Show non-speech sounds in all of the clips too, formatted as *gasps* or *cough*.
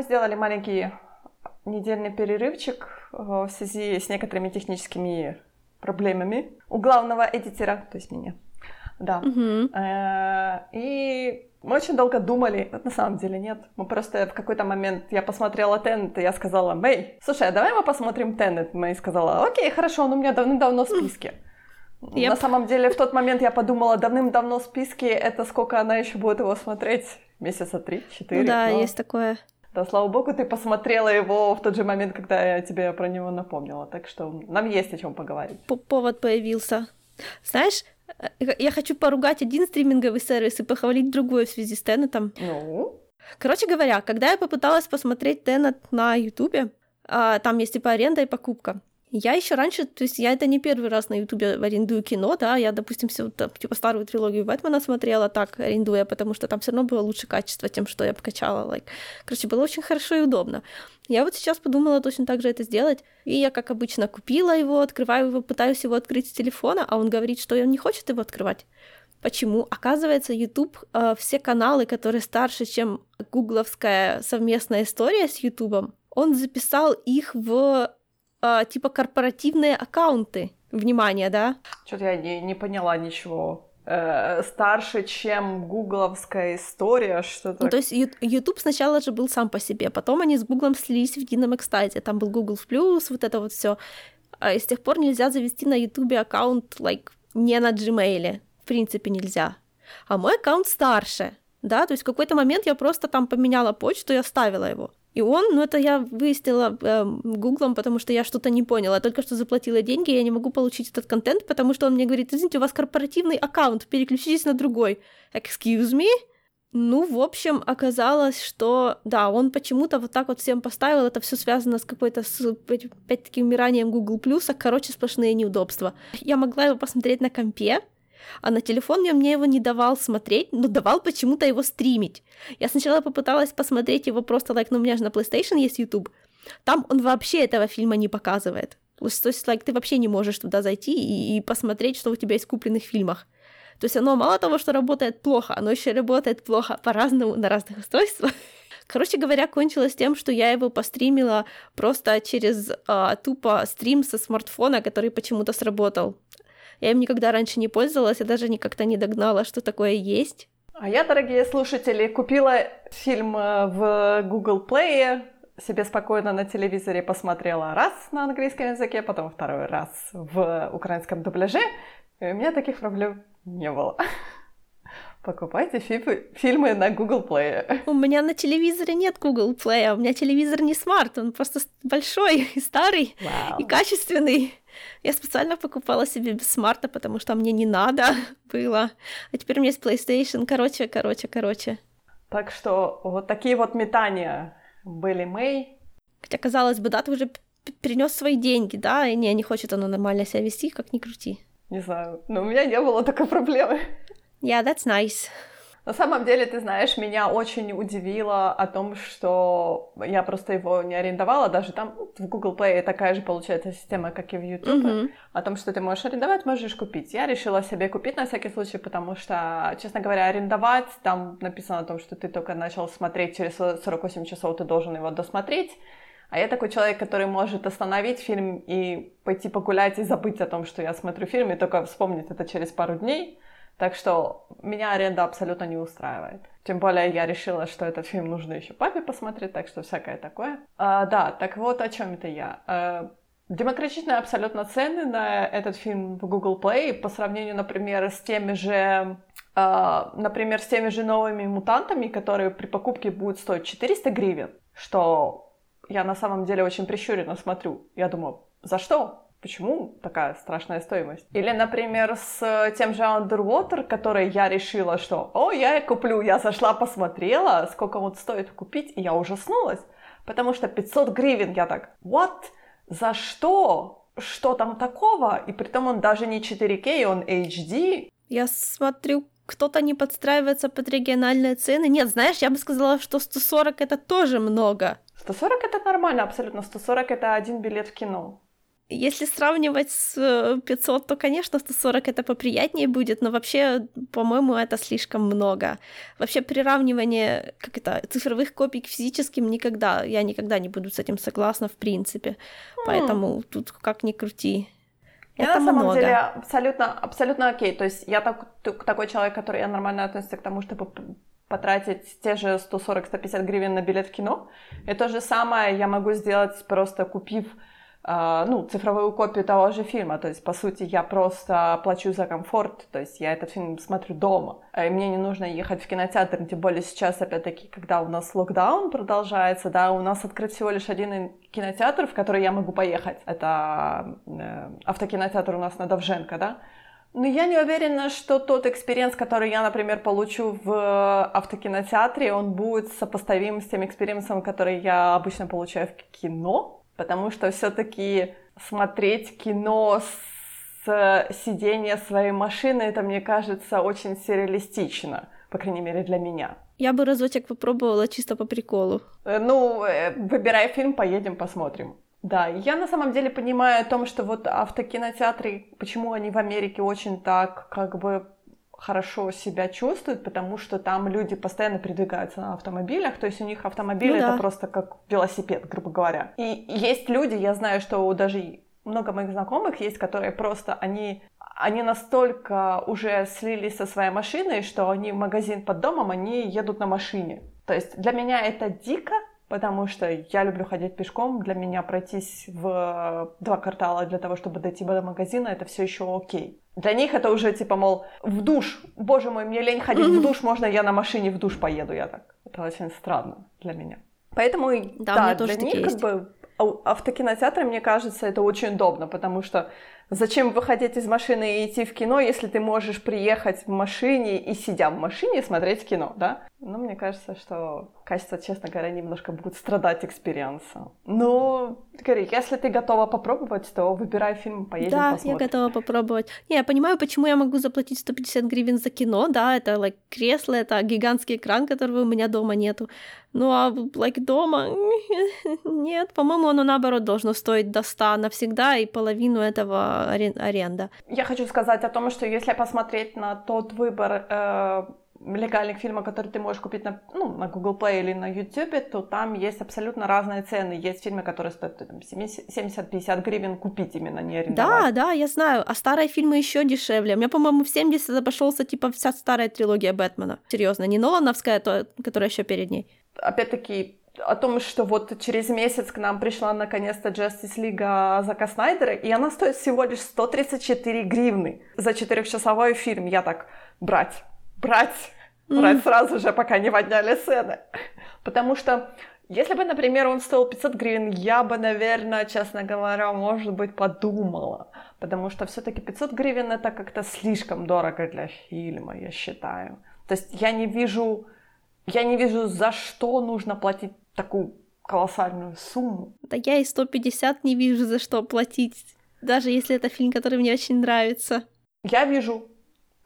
Мы сделали маленький недельный перерывчик э, в связи с некоторыми техническими проблемами у главного эдитора, то есть меня. Да. Э, И мы очень долго думали, на самом деле нет. Мы просто в какой-то момент, я посмотрела Теннет, и я сказала, Мэй, слушай, а давай мы посмотрим Теннет? Мэй сказала, окей, хорошо, он у меня давным-давно в списке. Yep. На самом деле, в тот момент я подумала, давным-давно в списке, это сколько она еще будет его смотреть? Месяца три-четыре? Ну да, но- есть такое. Да, слава богу, ты посмотрела его в тот же момент, когда я тебе про него напомнила. Так что нам есть о чем поговорить. П- Повод появился. Знаешь, э, я хочу поругать один стриминговый сервис и похвалить другой в связи с Теннетом. Ну, Короче говоря, когда я попыталась посмотреть Теннет на Ютубе, а, там есть типа аренда и покупка. Я еще раньше, то есть я это не первый раз на Ютубе арендую кино, да, я, допустим, там, типа старую трилогию Бэтмена смотрела так, арендуя, потому что там все равно было лучше качество, тем, что я покачала. Like. Короче, было очень хорошо и удобно. Я вот сейчас подумала точно так же это сделать, и я, как обычно, купила его, открываю его, пытаюсь его открыть с телефона, а он говорит, что он не хочет его открывать. Почему? Оказывается, YouTube, э, все каналы, которые старше, чем гугловская совместная история с YouTube, он записал их в э, типа корпоративные аккаунты. Внимание, да? что-то я не, не поняла ничего. Э, старше, чем гугловская история, что-то... Ну, то есть YouTube сначала же был сам по себе, потом они с Гуглом слились в едином экстазе. Там был Google Plus, вот это вот все. А с тех пор нельзя завести на YouTube аккаунт, like, не на Gmail. В принципе, нельзя. А мой аккаунт старше, да, то есть в какой-то момент я просто там поменяла почту и оставила его. И он, ну это я выяснила эм, гуглом, потому что я что-то не поняла. Я только что заплатила деньги, я не могу получить этот контент, потому что он мне говорит, извините, у вас корпоративный аккаунт, переключитесь на другой. Excuse me? Ну, в общем, оказалось, что да, он почему-то вот так вот всем поставил, это все связано с какой-то, с, опять-таки, умиранием Google+, а, короче, сплошные неудобства. Я могла его посмотреть на компе, а на телефон я мне его не давал смотреть, но давал почему-то его стримить. Я сначала попыталась посмотреть его просто, like, ну, у меня же на PlayStation есть YouTube, там он вообще этого фильма не показывает. То есть, то есть like, ты вообще не можешь туда зайти и, и посмотреть, что у тебя есть в купленных фильмах. То есть оно мало того, что работает плохо, оно еще работает плохо по-разному на разных устройствах. *laughs* Короче говоря, кончилось тем, что я его постримила просто через а, тупо стрим со смартфона, который почему-то сработал. Я им никогда раньше не пользовалась, я даже никак-то не догнала, что такое есть. А я, дорогие слушатели, купила фильм э, в Google Play, себе спокойно на телевизоре посмотрела раз на английском языке, потом второй раз в украинском дубляже, и у меня таких проблем не было. *laughs* Покупайте фи- фильмы на Google Play. *laughs* У меня на телевизоре нет Google Play, а у меня телевизор не смарт, он просто большой *laughs* и старый Вау. и качественный. Я специально покупала себе без смарта, потому что мне не надо *laughs* было. А теперь у меня есть PlayStation. Короче, короче, короче. Так что вот такие вот метания были Мэй. Хотя, казалось бы, да, ты уже принес свои деньги, да, и не, не хочет оно нормально себя вести, как ни крути. Не знаю, но у меня не было такой проблемы. Yeah, that's nice. На самом деле, ты знаешь, меня очень удивило о том, что я просто его не арендовала, даже там в Google Play такая же получается система, как и в YouTube, Мгм. о том, что ты можешь арендовать, можешь купить. Я решила себе купить на всякий случай, потому что, честно говоря, арендовать, там написано о том, что ты только начал смотреть, через 48 часов ты должен его досмотреть. А я такой человек, который может остановить фильм и пойти погулять и забыть о том, что я смотрю фильм, и только вспомнить это через пару дней. Так что меня аренда абсолютно не устраивает. Тем более я решила, что этот фильм нужно еще папе посмотреть, так что всякое такое. А, да, так вот о чем это я. А, демократичные абсолютно цены на этот фильм в Google Play по сравнению, например, с теми же а, например, с теми же новыми мутантами, которые при покупке будут стоить 400 гривен, что я на самом деле очень прищуренно смотрю. Я думаю, за что? Почему такая страшная стоимость? Или, например, с тем же Underwater, который я решила, что, о, я куплю, я зашла, посмотрела, сколько он стоит купить, и я ужаснулась, потому что 500 гривен, я так, what? За что? Что там такого? И при том он даже не 4К, он HD. Я смотрю, кто-то не подстраивается под региональные цены. Нет, знаешь, я бы сказала, что 140 это тоже много. 140 это нормально, абсолютно. 140 это один билет в кино. Если сравнивать с 500, то, конечно, 140 это поприятнее будет, но вообще, по-моему, это слишком много. Вообще, приравнивание, как это, цифровых копий к физическим никогда, я никогда не буду с этим согласна, в принципе. Mm. Поэтому тут как ни крути. Я это на самом много. деле абсолютно, абсолютно окей. То есть я так, такой человек, который я нормально относится к тому, чтобы потратить те же 140-150 гривен на билет в кино. И то же самое я могу сделать, просто купив ну, цифровую копию того же фильма. То есть, по сути, я просто плачу за комфорт. То есть, я этот фильм смотрю дома. И мне не нужно ехать в кинотеатр. Тем более сейчас, опять-таки, когда у нас локдаун продолжается, да, у нас открыт всего лишь один кинотеатр, в который я могу поехать. Это э, автокинотеатр у нас на Довженко, да. Но я не уверена, что тот experience, который я, например, получу в автокинотеатре, он будет сопоставим с тем experience'ом, который я обычно получаю в кино потому что все-таки смотреть кино с сидения своей машины, это, мне кажется, очень сюрреалистично, по крайней мере, для меня. Я бы разочек попробовала чисто по приколу. Э, ну, э, выбирай фильм, поедем, посмотрим. Да, я на самом деле понимаю о том, что вот автокинотеатры, почему они в Америке очень так как бы хорошо себя чувствуют, потому что там люди постоянно передвигаются на автомобилях, то есть у них автомобиль ну, это да. просто как велосипед, грубо говоря. И есть люди, я знаю, что даже много моих знакомых есть, которые просто, они, они настолько уже слились со своей машиной, что они в магазин под домом, они едут на машине. То есть для меня это дико, потому что я люблю ходить пешком. Для меня пройтись в два квартала для того, чтобы дойти до магазина, это все еще окей. Для них это уже типа, мол, в душ. Боже мой, мне лень ходить в душ, можно я на машине в душ поеду, я так. Это очень странно для меня. Поэтому, да, да для них есть. как бы автокинотеатры, мне кажется, это очень удобно, потому что зачем выходить из машины и идти в кино, если ты можешь приехать в машине и, сидя в машине, смотреть кино, да? Ну, мне кажется, что качество, честно говоря, немножко будет страдать experience'а. Но, говори, если ты готова попробовать, то выбирай фильм, поедем да, посмотрим. Да, я готова попробовать. Не, я понимаю, почему я могу заплатить 150 гривен за кино, да, это like, кресло, это гигантский экран, которого у меня дома нету. Ну, а like, дома *laughs* нет, по-моему, оно наоборот должно стоить до 100 навсегда и половину этого аренда. Я хочу сказать о том, что если посмотреть на тот выбор э, легальных фильмов, которые ты можешь купить на, ну, на Google Play или на YouTube, то там есть абсолютно разные цены. Есть фильмы, которые стоят 70-50 гривен купить именно, не арендовать. Да, да, я знаю. А старые фильмы еще дешевле. У меня, по-моему, в 70 обошелся типа вся старая трилогия Бэтмена. Серьезно, не Нолановская, то, которая еще перед ней. Опять-таки, о том, что вот через месяц к нам пришла наконец-то Justice League Зака Снайдера, и она стоит всего лишь 134 гривны за четырехчасовой фильм. Я так, брать, брать, брать mm. сразу же, пока не подняли цены. Потому что если бы, например, он стоил 500 гривен, я бы, наверное, честно говоря, может быть, подумала. Потому что все-таки 500 гривен это как-то слишком дорого для фильма, я считаю. То есть я не вижу, я не вижу, за что нужно платить такую колоссальную сумму. Да я и 150 не вижу, за что платить, даже если это фильм, который мне очень нравится. Я вижу,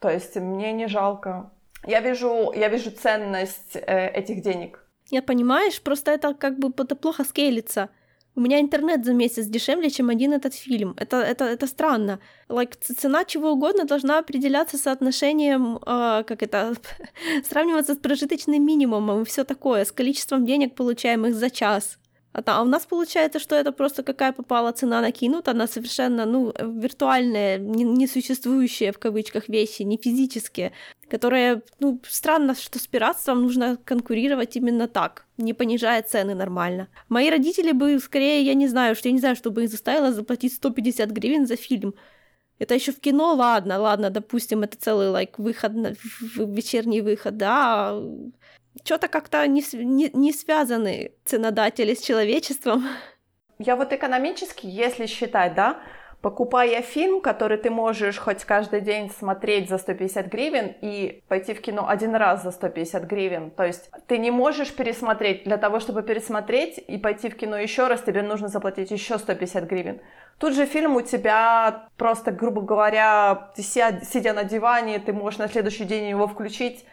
то есть мне не жалко. Я вижу, я вижу ценность э, этих денег. Я понимаешь, просто это как бы это плохо скейлится. У меня интернет за месяц дешевле, чем один этот фильм. Это, это, это странно. Like, цена чего угодно должна определяться соотношением, э, как это, *laughs* сравниваться с прожиточным минимумом и все такое, с количеством денег, получаемых за час. А, а у нас получается, что это просто какая попала цена накинута, она совершенно, ну, виртуальная, несуществующая в кавычках вещи, не физические, которые, ну, странно, что с пиратством нужно конкурировать именно так, не понижая цены нормально. Мои родители бы скорее, я не знаю, что я не знаю, что бы их заставило заплатить 150 гривен за фильм. Это еще в кино, ладно, ладно, допустим, это целый лайк like, выход, вечерний выход, да, что-то как-то не, не, не связаны ценодатели с человечеством. Я вот экономически, если считать, да, покупая фильм, который ты можешь хоть каждый день смотреть за 150 гривен и пойти в кино один раз за 150 гривен, то есть ты не можешь пересмотреть. Для того, чтобы пересмотреть и пойти в кино еще раз, тебе нужно заплатить еще 150 гривен. Тут же фильм у тебя просто, грубо говоря, ты сидя на диване, ты можешь на следующий день его включить,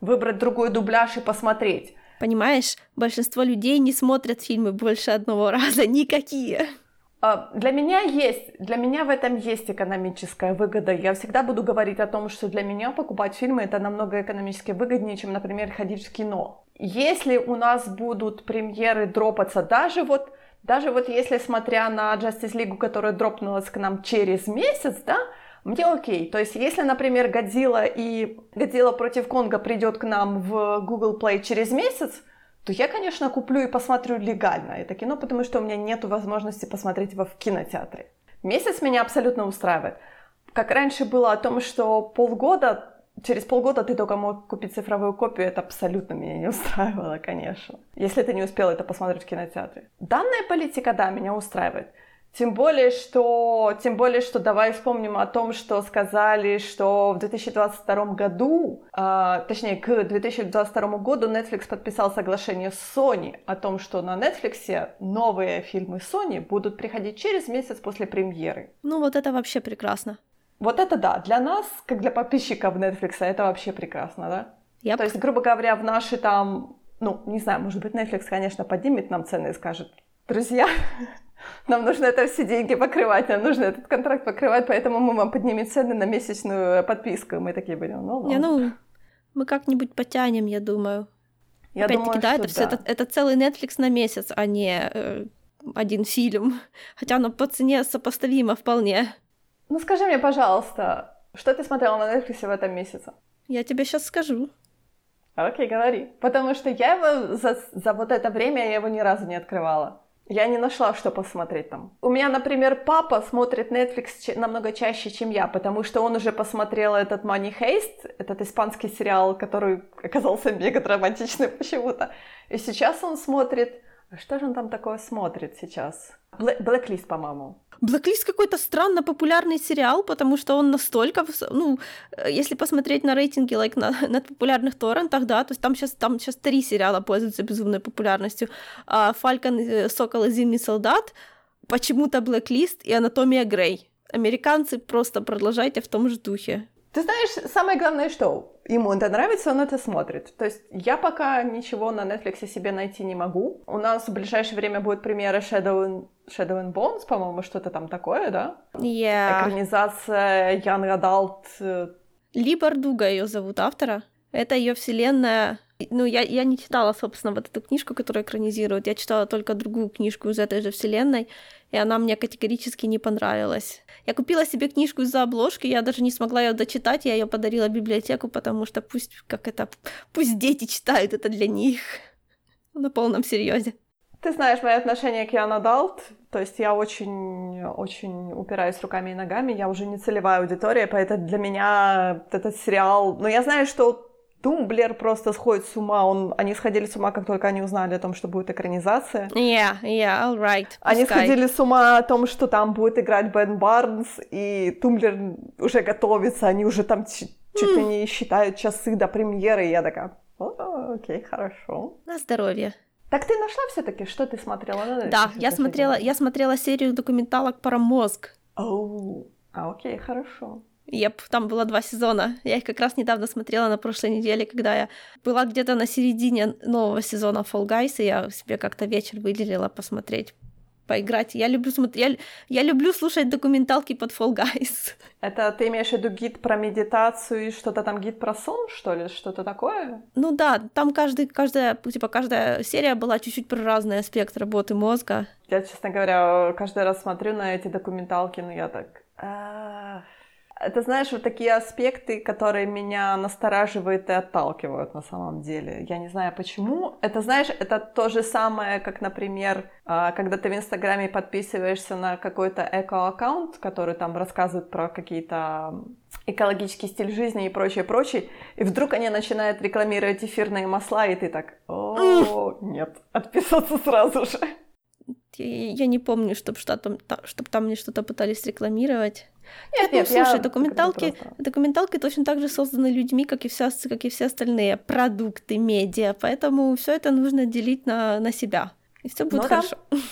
выбрать другой дубляж и посмотреть. Понимаешь, большинство людей не смотрят фильмы больше одного *laughs* раза, никакие. А, для меня есть, для меня в этом есть экономическая выгода. Я всегда буду говорить о том, что для меня покупать фильмы это намного экономически выгоднее, чем, например, ходить в кино. Если у нас будут премьеры дропаться даже вот, даже вот если смотря на Justice League, которая дропнулась к нам через месяц, да, мне окей. То есть, если, например, Годзилла и Годзилла против Конга придет к нам в Google Play через месяц, то я, конечно, куплю и посмотрю легально это кино, потому что у меня нет возможности посмотреть его в кинотеатре. Месяц меня абсолютно устраивает. Как раньше было о том, что полгода, через полгода ты только мог купить цифровую копию, это абсолютно меня не *laughs* устраивало, конечно. Если ты не успел это посмотреть в кинотеатре. Данная политика, да, меня устраивает. Тем более, что, тем более, что давай вспомним о том, что сказали, что в 2022 году, э, точнее, к 2022 году Netflix подписал соглашение с Sony о том, что на Netflix новые фильмы Sony будут приходить через месяц после премьеры. Ну вот это вообще прекрасно. Вот это да, для нас, как для подписчиков Netflix, это вообще прекрасно, да? Yep. То есть, грубо говоря, в наши там, ну, не знаю, может быть, Netflix, конечно, поднимет нам цены и скажет, друзья, *laughs* нам нужно это все деньги покрывать, нам нужно этот контракт покрывать, поэтому мы вам поднимем цены на месячную подписку. Мы такие будем, ну, Не, ну, мы как-нибудь потянем, я думаю. Я Опять-таки, думаю, да, это, все, это, это целый Netflix на месяц, а не э, один фильм. *laughs* Хотя оно по цене сопоставимо вполне. Ну скажи мне, пожалуйста, что ты смотрела на Netflix в этом месяце? Я тебе сейчас скажу. Окей, говори. Потому что я его за, за вот это время я его ни разу не открывала. Я не нашла, что посмотреть там. У меня, например, папа смотрит Netflix намного чаще, чем я, потому что он уже посмотрел этот Money Heist, этот испанский сериал, который оказался мега драматичным *laughs* почему-то. И сейчас он смотрит... А что же он там такое смотрит сейчас? Blacklist, по-моему. Blacklist какой-то странно популярный сериал, потому что он настолько, ну, э, если посмотреть на рейтинги like, на, *laughs* на популярных торрентах, да, то есть там сейчас, там сейчас три сериала пользуются безумной популярностью. Фалькон, uh, Сокол и Зимний солдат, почему-то Blacklist и Анатомия Грей. Американцы просто продолжайте в том же духе. Ты знаешь, самое главное, что ему это нравится, он это смотрит. То есть я пока ничего на Netflix себе найти не могу. У нас в ближайшее время будет премьера Shadow Shadow and Bones, по-моему, что-то там такое, да? Yeah. Экранизация Young Adult. Э, Ли Бардуга ее зовут автора. Это ее вселенная. Ну, я, я не читала, собственно, вот эту книжку, которую экранизируют. Я читала только другую книжку из этой же вселенной, и она мне категорически не понравилась. Я купила себе книжку из-за обложки, я даже не смогла ее дочитать, я ее подарила в библиотеку, потому что пусть, как это, пусть дети читают это для них. На полном серьезе. Ты знаешь мое отношение к young adult, то есть я очень, очень упираюсь руками и ногами, я уже не целевая аудитория, поэтому для меня этот сериал... Но я знаю, что Тумблер просто сходит с ума. Он, они сходили с ума, как только они узнали о том, что будет экранизация. Yeah, yeah, all right. Они сходили с ума о том, что там будет играть Бен Барнс, и Тумблер уже готовится, они уже там чуть mm. ли не считают часы до премьеры, и я такая, О, окей, хорошо. На здоровье. Так ты нашла все-таки, что ты смотрела? Ну, да, я смотрела, я смотрела серию документалок про мозг. Оу, а окей, хорошо. Еп, там было два сезона. Я их как раз недавно смотрела на прошлой неделе, когда я была где-то на середине нового сезона Fall Guys, и я себе как-то вечер выделила посмотреть поиграть. Я люблю смотреть, я, я люблю слушать документалки под Fall Guys. *laughs* Это ты имеешь в виду гид про медитацию и что-то там гид про сон, что ли, что-то такое? Ну да, там каждый, каждая, типа каждая серия была чуть-чуть про разный аспект работы мозга. Я, честно говоря, каждый раз смотрю на эти документалки, но я так... Это, знаешь, вот такие аспекты, которые меня настораживают и отталкивают на самом деле. Я не знаю почему. Это, знаешь, это то же самое, как, например, а, когда ты в Инстаграме подписываешься на какой-то эко-аккаунт, который там рассказывает про какие-то экологический стиль жизни и прочее, прочее, и вдруг они начинают рекламировать эфирные масла, и ты так, о, нет, отписаться сразу же. Я, не помню, чтобы что-то, чтобы там мне что-то пытались рекламировать. Нет, ну, нет, слушай, я документалки, документалки точно так же созданы людьми, как и все, как и все остальные продукты, медиа, поэтому все это нужно делить на, на себя, и все будет ну, хорошо. Да. *laughs*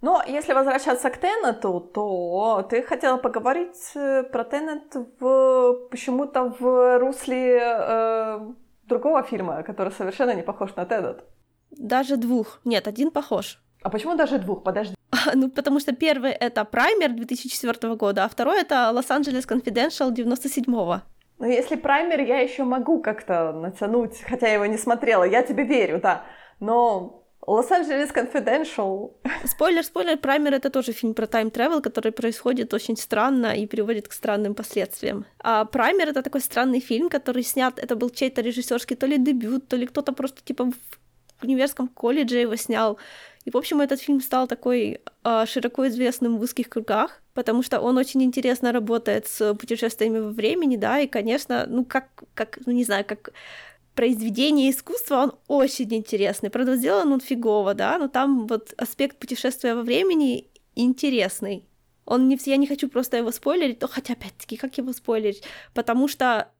Но если возвращаться к Теннету, то ты хотела поговорить э, про Теннет в почему-то в русле э, другого фильма, который совершенно не похож на Теннет. Даже двух. Нет, один похож. А почему даже двух? Подожди. *laughs* Ну, потому что первый — это «Праймер» 2004 года, а второй — это «Лос-Анджелес Confidential» 97-го. Ну, если «Праймер» я еще могу как-то натянуть, хотя я его не смотрела, я тебе верю, да, но Лос-Анджелес Confidential. *laughs* Спойлер, спойлер, Праймер это тоже фильм про тайм-тревел, который происходит очень странно и приводит к странным последствиям. А Праймер это такой странный фильм, который снят, это был чей-то режиссерский то ли дебют, то ли кто-то просто типа в университетском колледже его снял. И, в общем, этот фильм стал такой э, широко известным в узких кругах, потому что он очень интересно работает с путешествиями во времени, да, и, конечно, ну, как, как ну, не знаю, как произведение искусства, он очень интересный. Правда, сделан он фигово, да, но там вот аспект путешествия во времени интересный. Он не, я не хочу просто его спойлерить, но хотя, опять-таки, как его спойлерить? Потому что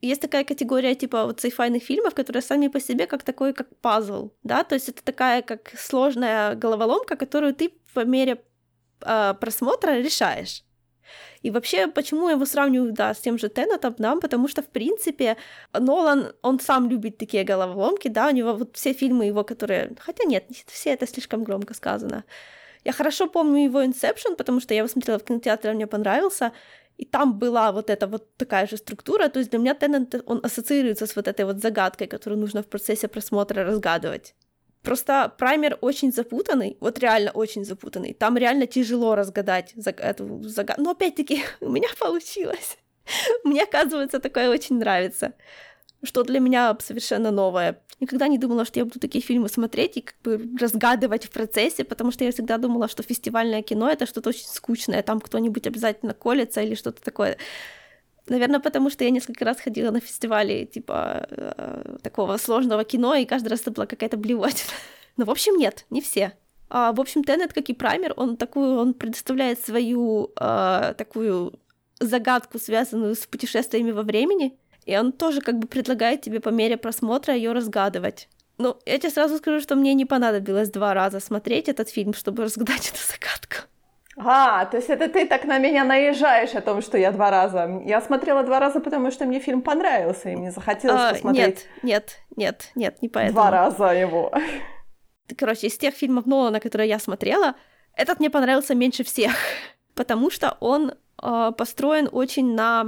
есть такая категория типа вот сайфайных фильмов, которые сами по себе как такой, как пазл, да, то есть это такая как сложная головоломка, которую ты по мере э, просмотра решаешь. И вообще, почему я его сравниваю, да, с тем же Теннетом, да, потому что, в принципе, Нолан, он сам любит такие головоломки, да, у него вот все фильмы его, которые... Хотя нет, все это слишком громко сказано. Я хорошо помню его Inception, потому что я его смотрела в кинотеатре, он мне понравился, и там была вот эта вот такая же структура, то есть для меня Теннет, он ассоциируется с вот этой вот загадкой, которую нужно в процессе просмотра разгадывать. Просто праймер очень запутанный, вот реально очень запутанный. Там реально тяжело разгадать эту загадку. Но опять-таки *laughs* у меня получилось. *laughs* Мне, оказывается, такое очень нравится. Что для меня совершенно новое. Никогда не думала, что я буду такие фильмы смотреть и как бы разгадывать в процессе, потому что я всегда думала, что фестивальное кино — это что-то очень скучное, там кто-нибудь обязательно колется или что-то такое. Наверное, потому что я несколько раз ходила на фестивали, типа, э, такого сложного кино, и каждый раз это была какая-то блевотина. *laughs* Но, в общем, нет, не все. А, в общем, Теннет, как и Праймер, он такую, он предоставляет свою э, такую загадку, связанную с путешествиями во времени, и он тоже как бы предлагает тебе по мере просмотра ее разгадывать. Ну, я тебе сразу скажу, что мне не понадобилось два раза смотреть этот фильм, чтобы разгадать эту загадку. А, то есть это ты так на меня наезжаешь о том, что я два раза. Я смотрела два раза, потому что мне фильм понравился, и мне захотелось а, посмотреть. Нет, нет, нет, нет, не поэтому. Два раза его. Короче, из тех фильмов Нолана, которые я смотрела, этот мне понравился меньше всех, *laughs* потому что он э, построен очень на...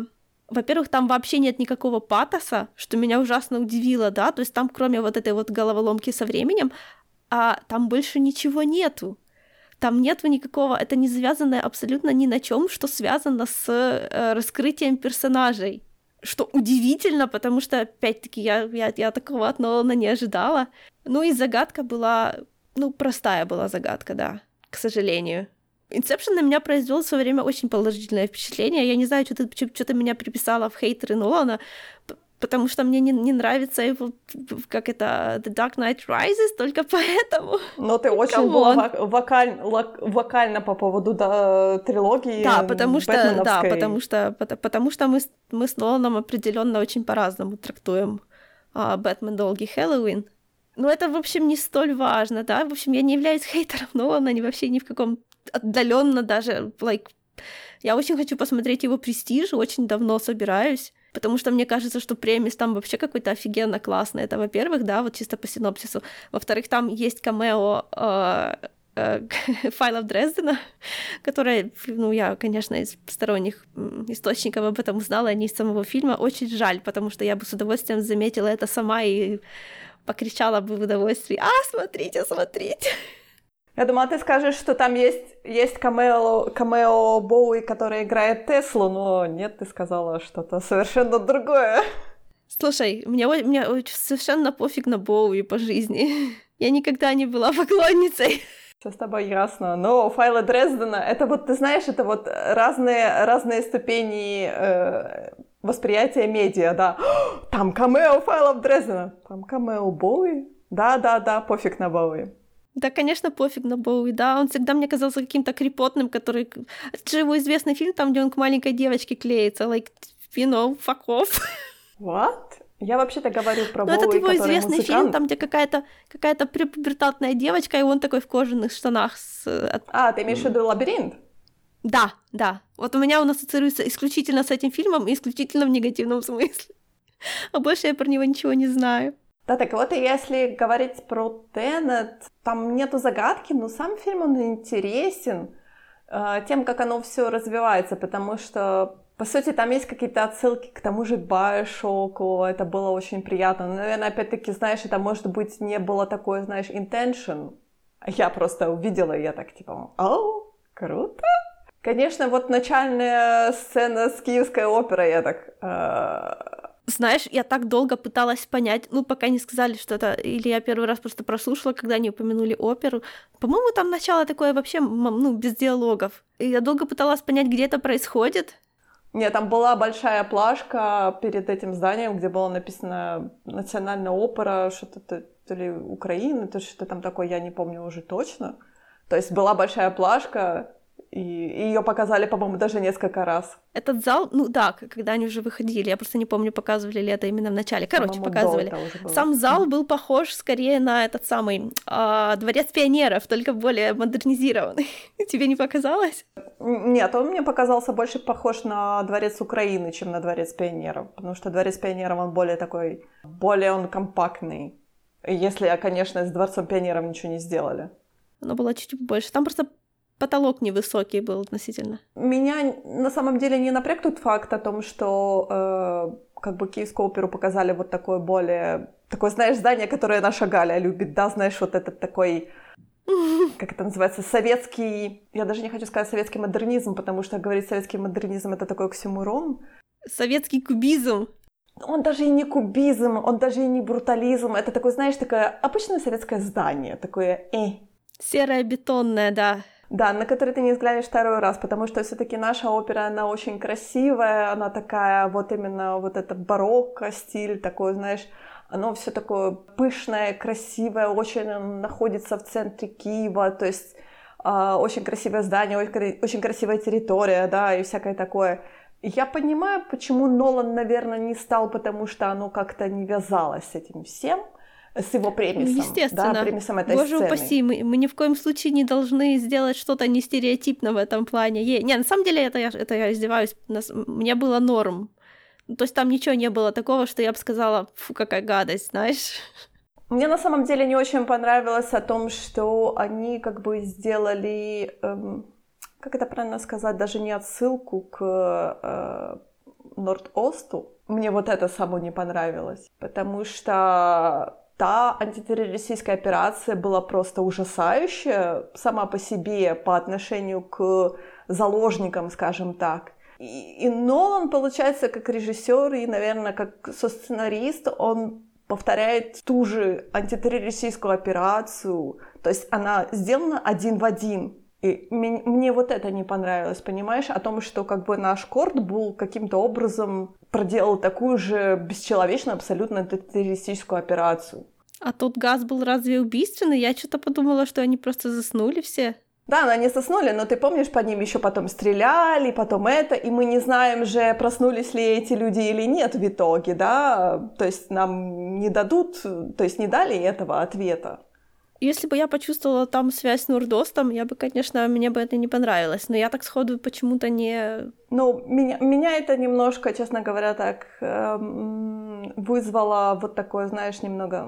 Во-первых, там вообще нет никакого патоса, что меня ужасно удивило, да, то есть там кроме вот этой вот головоломки со временем, а там больше ничего нету. Там нет никакого, это не завязано абсолютно ни на чем, что связано с э, раскрытием персонажей. Что удивительно, потому что, опять-таки, я, я, я такого от Нолана не ожидала. Ну и загадка была, ну, простая была загадка, да, к сожалению. Инсепшн на меня произвел в свое время очень положительное впечатление. Я не знаю, что ты, что ты меня приписала в хейтеры Нолана, потому что мне не, не нравится его, как это, The Dark Knight Rises, только *laughs* поэтому. Но ты очень Come была вокаль, вокально по поводу да, трилогии Да, потому что, да, потому что, потому что мы, мы с Ноланом определенно очень по-разному трактуем а, Бэтмен Долгий Хэллоуин. Но это, в общем, не столь важно, да, в общем, я не являюсь *laughs* хейтером Нолана, ни вообще ни в каком отдаленно даже, like, я очень хочу посмотреть его престиж, очень давно собираюсь потому что мне кажется, что премис там вообще какой-то офигенно классный. Это, во-первых, да, вот чисто по синопсису. Во-вторых, там есть камео э, э, файлов Дрездена, которые, ну, я, конечно, из сторонних источников об этом узнала, а не из самого фильма. Очень жаль, потому что я бы с удовольствием заметила это сама и покричала бы в удовольствии «А, смотрите, смотрите!» *laughs* Я думала, ты скажешь, что там есть, есть камео, камео Боуи, который играет Теслу, но нет, ты сказала что-то совершенно другое. Слушай, мне, мне совершенно пофиг на Боуи по жизни. Я никогда не была поклонницей. Все с тобой ясно. Но файлы Дрездена, это вот, ты знаешь, это вот разные, разные ступени э, восприятия медиа, да. *gasps* Там камео файлов Дрездена, там камео Боуи. Да-да-да, пофиг на Боуи. Да, конечно, пофиг на Боуи, да. Он всегда мне казался каким-то крепотным, который... Это же его известный фильм, там, где он к маленькой девочке клеится. Like, you know, fuck off. What? Я вообще-то говорю про Ну, этот его известный музыкант. фильм, там, где какая-то какая-то препубертатная девочка, и он такой в кожаных штанах с... А, ты имеешь в виду «Лабиринт»? Да, да. Вот у меня он ассоциируется исключительно с этим фильмом и исключительно в негативном смысле. *laughs* А больше я про него ничего не знаю. Да, так вот, если говорить про Теннет, там нету загадки, но сам фильм, он интересен э, тем, как оно все развивается, потому что по сути, там есть какие-то отсылки к тому же Байошоку, это было очень приятно. Но, наверное, опять-таки, знаешь, это, может быть, не было такое, знаешь, intention. Я просто увидела, и я так, типа, о, круто. Конечно, вот начальная сцена с киевской оперой, я так... Э... Знаешь, я так долго пыталась понять, ну, пока не сказали, что это... Или я первый раз просто прослушала, когда они упомянули оперу. По-моему, там начало такое вообще, ну, без диалогов. И я долго пыталась понять, где это происходит. Нет, там была большая плашка перед этим зданием, где было написано «Национальная опера», что-то то, ли Украины, то что-то там такое, я не помню уже точно. То есть была большая плашка, и, ее показали, по-моему, даже несколько раз. Этот зал, ну да, когда они уже выходили, я просто не помню, показывали ли это именно в начале. Короче, показывали. Сам зал был похож скорее на этот самый э, дворец пионеров, только более модернизированный. *laughs* Тебе не показалось? Нет, он мне показался больше похож на дворец Украины, чем на дворец пионеров, потому что дворец пионеров он более такой, более он компактный. Если, конечно, с дворцом пионеров ничего не сделали. Оно было чуть-чуть больше. Там просто потолок невысокий был относительно. Меня на самом деле не напряг тот факт о том, что э, как бы Киевскую оперу показали вот такое более... Такое, знаешь, здание, которое наша Галя любит, да, знаешь, вот этот такой *laughs* как это называется, советский, я даже не хочу сказать советский модернизм, потому что говорить советский модернизм это такой оксюмурон. Советский кубизм. Он даже и не кубизм, он даже и не брутализм, это такое, знаешь, такое обычное советское здание, такое э. Серое бетонное, да. Да, на который ты не взглянешь второй раз, потому что все-таки наша опера, она очень красивая, она такая вот именно вот это барокко стиль такой, знаешь, оно все такое пышное, красивое, очень находится в центре Киева, то есть э, очень красивое здание, очень, очень красивая территория, да, и всякое такое. Я понимаю, почему Нолан, наверное, не стал, потому что оно как-то не вязалось с этим всем с его премисом. Естественно. Да, премисом этой Боже сцены. упаси, мы, мы ни в коем случае не должны сделать что-то не стереотипно в этом плане. Е, не, на самом деле это я, это я издеваюсь. Нас, мне было норм. То есть там ничего не было такого, что я бы сказала, фу, какая гадость, знаешь. Мне на самом деле не очень понравилось о том, что они как бы сделали, эм, как это правильно сказать, даже не отсылку к э, Норд-Осту. Мне вот это само не понравилось, потому что та антитеррористическая операция была просто ужасающая сама по себе по отношению к заложникам, скажем так. И, и Нолан, получается, как режиссер и, наверное, как сценарист, он повторяет ту же антитеррористическую операцию, то есть она сделана один в один. И мне, мне вот это не понравилось, понимаешь, о том, что как бы наш Корт был каким-то образом проделал такую же бесчеловечную абсолютно террористическую операцию. А тот газ был разве убийственный? Я что-то подумала, что они просто заснули все. Да, они заснули, но ты помнишь, по ним еще потом стреляли, потом это, и мы не знаем же, проснулись ли эти люди или нет в итоге, да, то есть нам не дадут, то есть не дали этого ответа. Если бы я почувствовала там связь с Нурдостом, я бы, конечно, мне бы это не понравилось. Но я так сходу почему-то не... Ну, меня, меня это немножко, честно говоря, так эм, вызвало вот такое, знаешь, немного...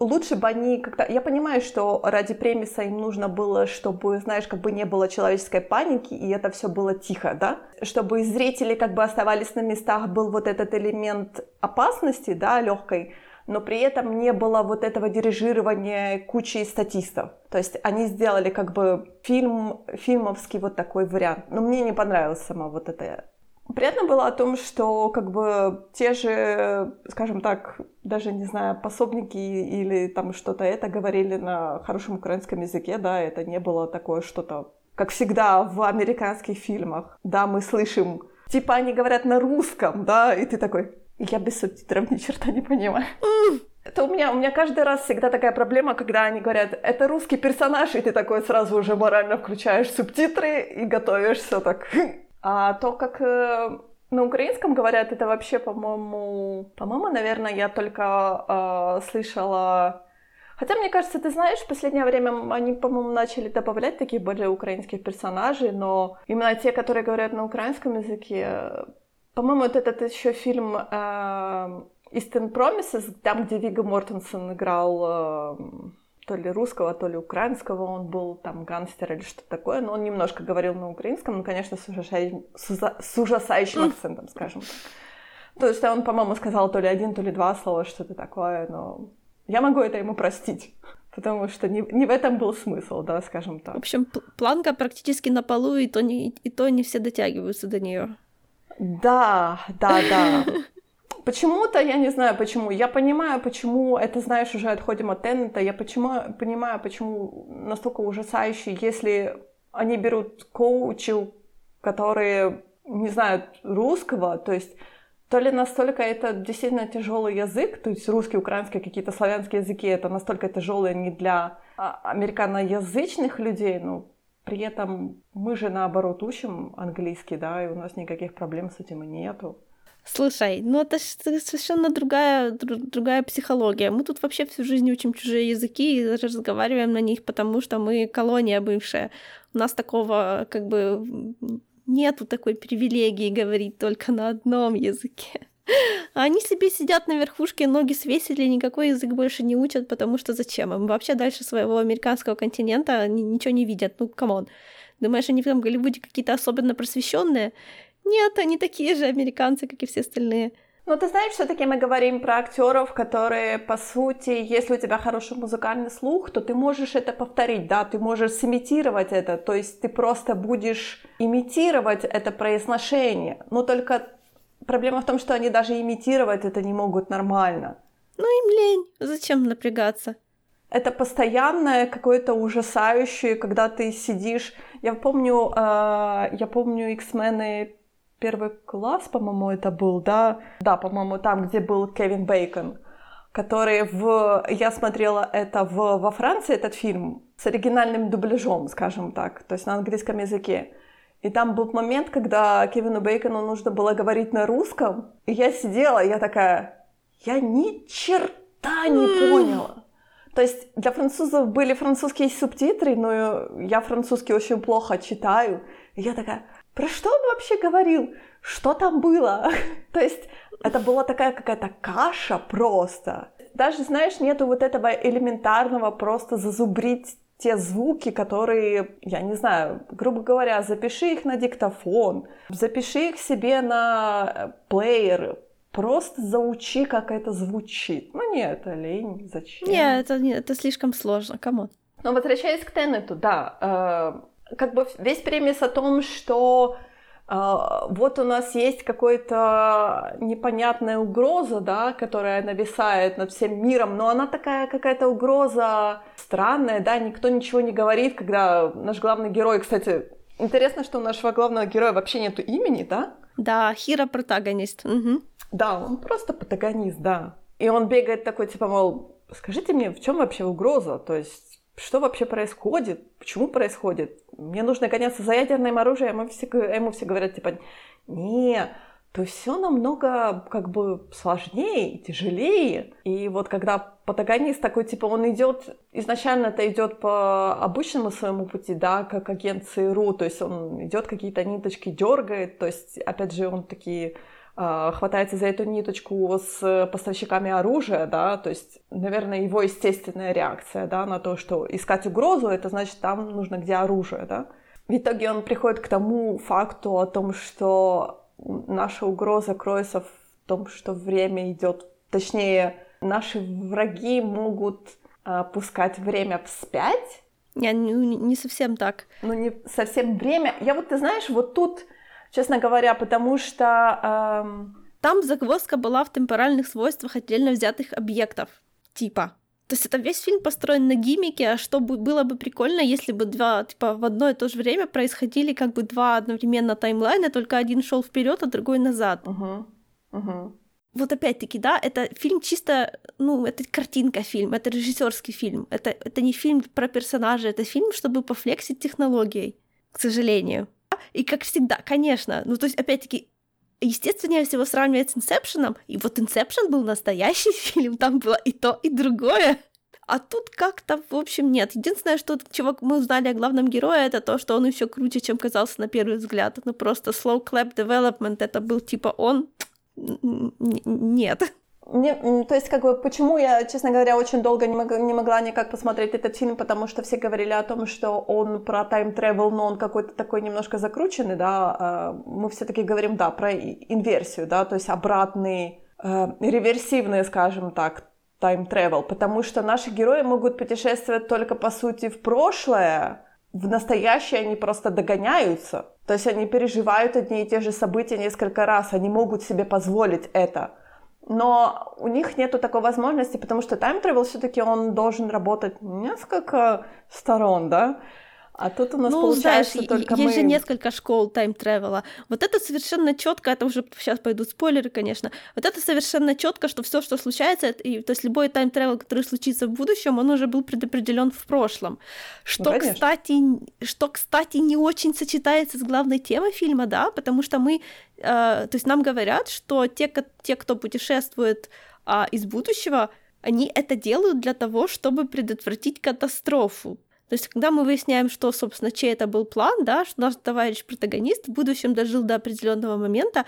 Лучше бы они как-то... Я понимаю, что ради премиса им нужно было, чтобы, знаешь, как бы не было человеческой паники, и это все было тихо, да? Чтобы зрители как бы оставались на местах, был вот этот элемент опасности, да, легкой, но при этом не было вот этого дирижирования кучи статистов. То есть они сделали как бы фильм, фильмовский вот такой вариант. Но мне не понравилось сама вот это Приятно было о том, что как бы те же, скажем так, даже не знаю, пособники или там что-то это говорили на хорошем украинском языке, да, это не было такое что-то, как всегда в американских фильмах, да, мы слышим, типа они говорят на русском, да, и ты такой, я без субтитров ни черта не понимаю. Это у меня, у меня каждый раз всегда такая проблема, когда они говорят, это русский персонаж, и ты такой сразу уже морально включаешь субтитры и готовишься так. А то, как э, на украинском говорят, это вообще, по-моему, по-моему, наверное, я только э, слышала Хотя, мне кажется, ты знаешь, в последнее время они, по-моему, начали добавлять таких более украинских персонажей, но именно те, которые говорят на украинском языке, по-моему, вот этот еще фильм э, Eastern Promises, там, где Вига Мортенсон играл э, то ли русского, то ли украинского, он был там гангстер или что-то такое, но он немножко говорил на украинском, ну, конечно, с, ужасающим, с ужасающим акцентом, скажем так. То есть он, по-моему, сказал то ли один, то ли два слова, что-то такое, но я могу это ему простить. Потому что не, не в этом был смысл, да, скажем так. В общем, планка практически на полу, и то не, и то не все дотягиваются до нее. Да, да, да. *laughs* Почему-то, я не знаю почему, я понимаю, почему, это знаешь, уже отходим от Теннета, я почему, понимаю, почему настолько ужасающе, если они берут коучу, которые не знают русского, то есть то ли настолько это действительно тяжелый язык, то есть русский, украинский, какие-то славянские языки, это настолько тяжелые не для а, американоязычных людей, но при этом мы же наоборот учим английский, да, и у нас никаких проблем с этим нету. Слушай, ну это совершенно другая, другая психология. Мы тут вообще всю жизнь учим чужие языки и даже разговариваем на них, потому что мы колония бывшая. У нас такого как бы нету такой привилегии говорить только на одном языке. *laughs* Они себе сидят на верхушке, ноги свесили, никакой язык больше не учат, потому что зачем им? Вообще дальше своего американского континента ничего не видят. Ну, come on. Думаешь, они в этом Голливуде какие-то особенно просвещенные? Нет, они такие же американцы, как и все остальные. Ну, ты знаешь, все-таки мы говорим про актеров, которые, по сути, если у тебя хороший музыкальный слух, то ты можешь это повторить, да, ты можешь сымитировать это, то есть ты просто будешь имитировать это произношение. Но только проблема в том, что они даже имитировать это не могут нормально. Ну, им лень, зачем напрягаться? Это постоянное какое-то ужасающее, когда ты сидишь. Я помню, э, я помню X-мены первый класс, по-моему, это был, да? Да, по-моему, там, где был Кевин Бейкон, который в... Я смотрела это в... во Франции, этот фильм, с оригинальным дубляжом, скажем так, то есть на английском языке. И там был момент, когда Кевину Бейкону нужно было говорить на русском, и я сидела, и я такая, я ни черта не поняла. То есть для французов были французские субтитры, но я французский очень плохо читаю. И я такая, про что он вообще говорил? Что там было? *laughs* То есть это была такая какая-то каша просто. Даже, знаешь, нету вот этого элементарного просто зазубрить те звуки, которые, я не знаю, грубо говоря, запиши их на диктофон, запиши их себе на плеер, просто заучи, как это звучит. Ну нет, это лень, зачем? Нет, это, это слишком сложно, кому? Но возвращаясь к Теннету, да, э, как бы весь премис о том, что э, вот у нас есть какая-то непонятная угроза, да, которая нависает над всем миром, но она такая какая-то угроза странная, да, никто ничего не говорит, когда наш главный герой, кстати, интересно, что у нашего главного героя вообще нету имени, да? Да, Хира протагонист. Угу. Да, он просто протагонист, да. И он бегает такой, типа, мол, скажите мне, в чем вообще угроза? То есть что вообще происходит, почему происходит. Мне нужно гоняться за ядерным оружием, ему все, ему все говорят, типа, не, то все намного как бы сложнее и тяжелее. И вот когда патагонист такой, типа, он идет, изначально это идет по обычному своему пути, да, как агент ЦРУ, то есть он идет какие-то ниточки дергает, то есть, опять же, он такие а, хватается за эту ниточку с поставщиками оружия, да, то есть, наверное, его естественная реакция, да, на то, что искать угрозу, это значит, там нужно где оружие, да. В итоге он приходит к тому факту о том, что наша угроза кроется в том, что время идет, точнее, наши враги могут э, пускать время вспять. Не, не, не совсем так. Ну, не совсем время. Я вот, ты знаешь, вот тут честно говоря, потому что... Эм... Там загвоздка была в темпоральных свойствах отдельно взятых объектов, типа. То есть это весь фильм построен на гиммике, а что было бы прикольно, если бы два, типа, в одно и то же время происходили как бы два одновременно таймлайна, только один шел вперед, а другой назад. Uh-huh. Uh-huh. Вот опять-таки, да, это фильм чисто, ну, это картинка фильм, это режиссерский фильм, это, это не фильм про персонажа, это фильм, чтобы пофлексить технологией, к сожалению. И как всегда, конечно, ну то есть опять-таки естественно, всего сравнивать с Inception'ом, и вот Inception был настоящий *laughs* фильм, там было и то, и другое. А тут как-то, в общем, нет. Единственное, что чего мы узнали о главном герое, это то, что он еще круче, чем казался на первый взгляд. Ну, просто slow clap. Development, это был типа он... Нет. Мне, то есть, как бы, почему я, честно говоря, очень долго не, мог, не могла никак посмотреть этот фильм, потому что все говорили о том, что он про time travel, но он какой-то такой немножко закрученный, да, а, мы все-таки говорим, да, про инверсию, да, то есть обратный, э, реверсивный, скажем так, time travel, потому что наши герои могут путешествовать только, по сути, в прошлое, в настоящее они просто догоняются, то есть они переживают одни и те же события несколько раз, они могут себе позволить это – но у них нету такой возможности, потому что time travel все-таки он должен работать несколько сторон, да. А тут у нас ну, получается знаешь, только есть мы... же несколько школ time travel'а. Вот это совершенно четко, это уже сейчас пойдут спойлеры, конечно. Вот это совершенно четко, что все, что случается, это, и, то есть любой time travel, который случится в будущем, он уже был предопределен в прошлом. Что, ну, кстати, что, кстати, не очень сочетается с главной темой фильма, да, потому что мы, э, то есть нам говорят, что те, те кто путешествует э, из будущего, они это делают для того, чтобы предотвратить катастрофу. То есть, когда мы выясняем, что, собственно, чей это был план, да, что наш товарищ-протагонист в будущем дожил до определенного момента,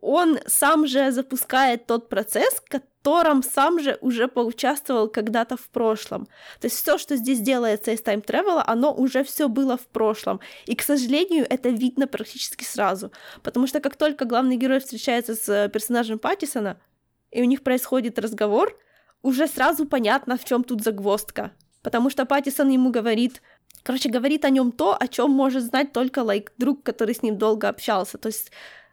он сам же запускает тот процесс, в котором сам же уже поучаствовал когда-то в прошлом. То есть все, что здесь делается из тайм тревела, оно уже все было в прошлом. И, к сожалению, это видно практически сразу. Потому что как только главный герой встречается с персонажем Паттисона, и у них происходит разговор, уже сразу понятно, в чем тут загвоздка потому что Паттисон ему говорит, короче, говорит о нем то, о чем может знать только like, друг, который с ним долго общался. То есть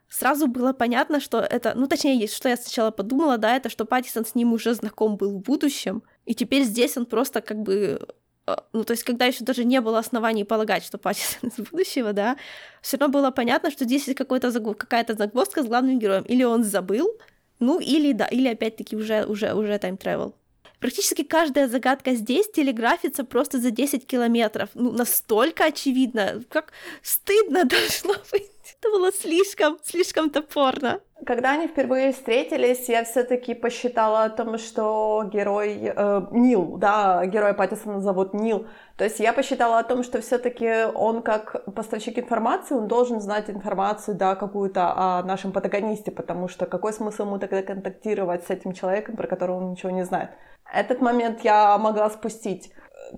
сразу было понятно, что это, ну точнее, что я сначала подумала, да, это что Паттисон с ним уже знаком был в будущем, и теперь здесь он просто как бы э, ну, то есть, когда еще даже не было оснований полагать, что Паттисон *laughs* из будущего, да, все равно было понятно, что здесь есть какой-то загв... какая-то загвоздка с главным героем. Или он забыл, ну, или, да, или опять-таки уже, уже, уже тайм-тревел. Практически каждая загадка здесь телеграфится просто за 10 километров. Ну, настолько очевидно, как стыдно *laughs* должно быть. Это было слишком, слишком топорно. Когда они впервые встретились, я все-таки посчитала о том, что герой э, Нил, да, героя Паттисона зовут Нил. То есть я посчитала о том, что все-таки он как поставщик информации, он должен знать информацию, да, какую-то о нашем протагонисте, потому что какой смысл ему тогда контактировать с этим человеком, про которого он ничего не знает. Этот момент я могла спустить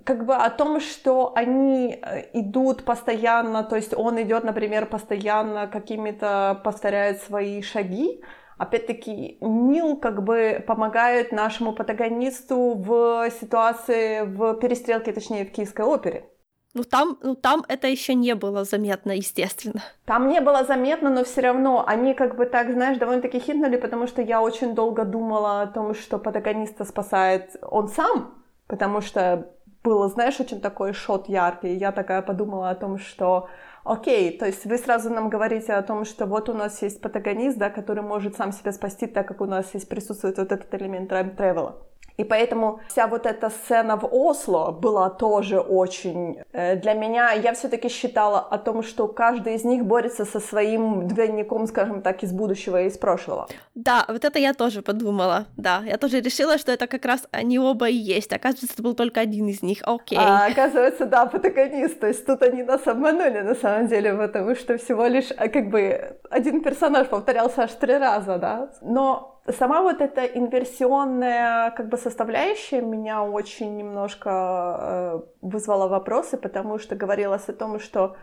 как бы о том, что они э, идут постоянно, то есть он идет, например, постоянно какими-то повторяет свои шаги, опять-таки Нил как бы помогает нашему протагонисту в ситуации в перестрелке, точнее в Киевской опере. Ну там, ну там это еще не было заметно, естественно. Там не было заметно, но все равно они как бы так, знаешь, довольно-таки хитнули, потому что я очень долго думала о том, что протагониста спасает он сам, потому что было, знаешь, очень такой шот яркий. Я такая подумала о том, что окей, то есть вы сразу нам говорите о том, что вот у нас есть протагонист, да, который может сам себя спасти, так как у нас есть присутствует вот этот элемент тайм-тревела. И поэтому вся вот эта сцена в Осло была тоже очень... Э, для меня, я все-таки считала о том, что каждый из них борется со своим двойником, скажем так, из будущего и из прошлого. Да, вот это я тоже подумала, да. Я тоже решила, что это как раз они оба и есть. Оказывается, это был только один из них, окей. А, оказывается, да, протагонист. То есть тут они нас обманули на самом деле, потому что всего лишь э, как бы один персонаж повторялся аж три раза, да. Но Сама вот эта инверсионная как бы составляющая меня очень немножко э, вызвала вопросы, потому что говорилось о том, что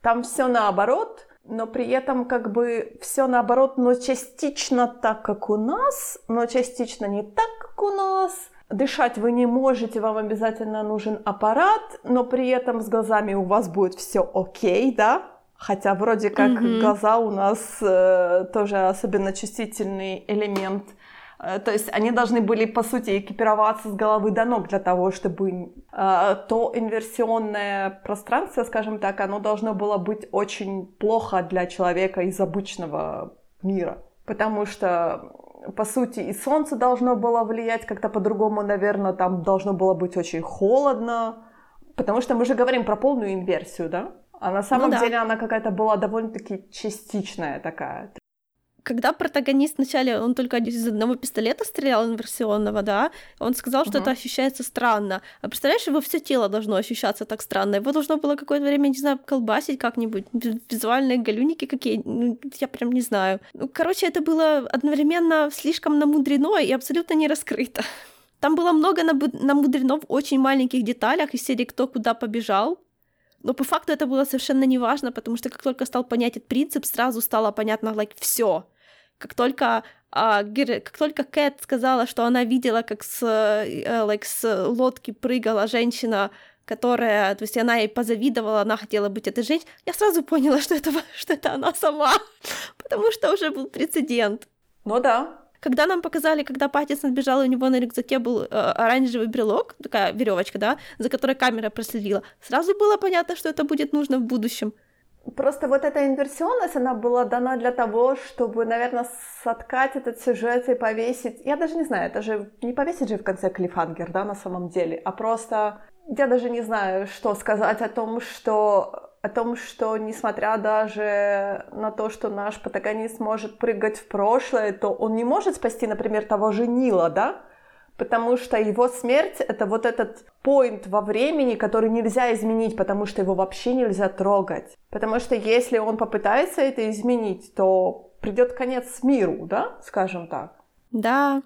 там все наоборот, но при этом как бы все наоборот, но частично так, как у нас, но частично не так, как у нас. Дышать вы не можете, вам обязательно нужен аппарат, но при этом с глазами у вас будет все окей, да? Хотя вроде как mm-hmm. глаза у нас э, тоже особенно чувствительный элемент. Э, то есть они должны были, по сути, экипироваться с головы до ног для того, чтобы э, то инверсионное пространство, скажем так, оно должно было быть очень плохо для человека из обычного мира. Потому что, по сути, и солнце должно было влиять как-то по-другому, наверное, там должно было быть очень холодно. Потому что мы же говорим про полную инверсию, да? А на самом ну, да. деле она какая-то была довольно-таки частичная такая. когда протагонист вначале, он только из одного пистолета стрелял инверсионного, да, он сказал, что uh-huh. это ощущается странно. А представляешь, его все тело должно ощущаться так странно. Его должно было какое-то время, не знаю, колбасить как-нибудь, визуальные галюники какие, ну, я прям не знаю. Ну, короче, это было одновременно слишком намудрено и абсолютно не раскрыто. Там было много намудрено в очень маленьких деталях из серии «Кто куда побежал», но по факту это было совершенно неважно, потому что как только стал понятен принцип, сразу стало понятно, like, все. Как только а, как только Кэт сказала, что она видела, как с, э, like, с лодки прыгала женщина, которая, то есть она ей позавидовала, она хотела быть этой женщиной, я сразу поняла, что это, *laughs* что это она сама, *laughs* потому что уже был прецедент. Ну да, когда нам показали, когда Паттисон бежал, у него на рюкзаке был э, оранжевый брелок, такая веревочка, да, за которой камера проследила, сразу было понятно, что это будет нужно в будущем. Просто вот эта инверсионность, она была дана для того, чтобы, наверное, соткать этот сюжет и повесить. Я даже не знаю, это же не повесить же в конце клифангер, да, на самом деле, а просто я даже не знаю, что сказать о том, что о том, что несмотря даже на то, что наш протагонист может прыгать в прошлое, то он не может спасти, например, того же Нила, да? Потому что его смерть — это вот этот поинт во времени, который нельзя изменить, потому что его вообще нельзя трогать. Потому что если он попытается это изменить, то придет конец миру, да, скажем так. Да,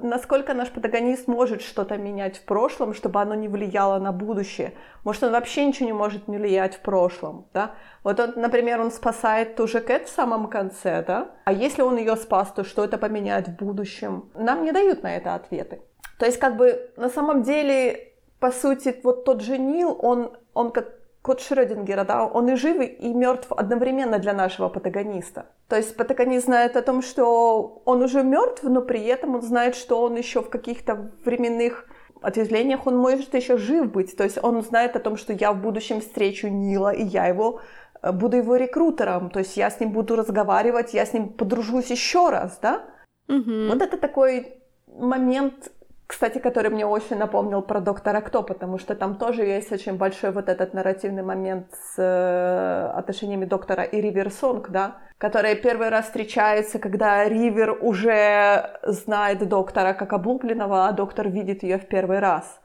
насколько наш протагонист может что-то менять в прошлом, чтобы оно не влияло на будущее. Может, он вообще ничего не может не влиять в прошлом, да? Вот он, например, он спасает ту же Кэт в самом конце, да? А если он ее спас, то что это поменяет в будущем? Нам не дают на это ответы. То есть, как бы, на самом деле, по сути, вот тот же Нил, он, он как кот Шрёдингера, да, он и жив, и мертв одновременно для нашего протагониста. То есть протагонист знает о том, что он уже мертв, но при этом он знает, что он еще в каких-то временных ответвлениях он может еще жив быть. То есть он знает о том, что я в будущем встречу Нила, и я его э, буду его рекрутером. То есть я с ним буду разговаривать, я с ним подружусь еще раз, да? Угу. Вот это такой момент кстати, который мне очень напомнил про доктора Кто, потому что там тоже есть очень большой вот этот нарративный момент с э, отношениями доктора и Ривер Сонг, да, которые первый раз встречаются, когда Ривер уже знает доктора как облупленного, а доктор видит ее в первый раз.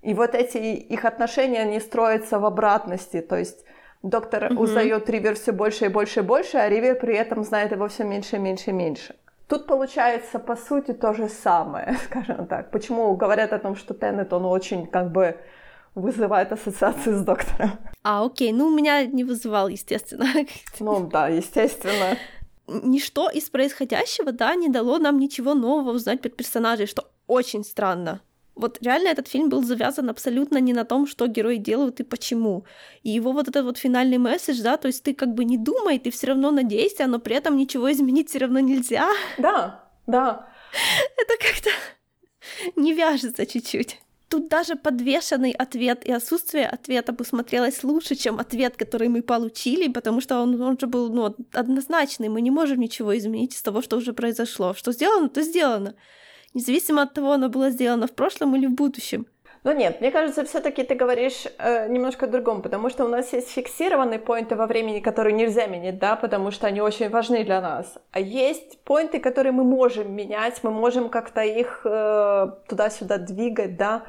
И вот эти их отношения, они строятся в обратности, то есть доктор mm-hmm. узнает Ривер все больше и больше и больше, а Ривер при этом знает его все меньше и меньше и меньше. Тут получается, по сути, то же самое, *laughs* скажем так. Почему говорят о том, что Теннет, он очень как бы вызывает ассоциации с доктором. А, окей, ну, меня не вызывал, естественно. *laughs* Ну, да, естественно. Ничто из происходящего, да, не дало нам ничего нового узнать про персонажей, что очень странно. Вот реально этот фильм был завязан абсолютно не на том, что герои делают и почему. И его вот этот вот финальный месседж, да, то есть ты как бы не думай, ты все равно надейся, но при этом ничего изменить все равно нельзя. Да, да. *laughs* Это как-то не вяжется чуть-чуть. Тут даже подвешенный ответ и отсутствие ответа бы смотрелось лучше, чем ответ, который мы получили, потому что он, он же был ну, однозначный. Мы не можем ничего изменить из того, что уже произошло. Что сделано, то сделано независимо от того, оно было сделано в прошлом или в будущем. Ну нет, мне кажется, все-таки ты говоришь э, немножко о другом, потому что у нас есть фиксированные поинты во времени, которые нельзя менять, да, потому что они очень важны для нас. А есть поинты, которые мы можем менять, мы можем как-то их э, туда-сюда двигать, да,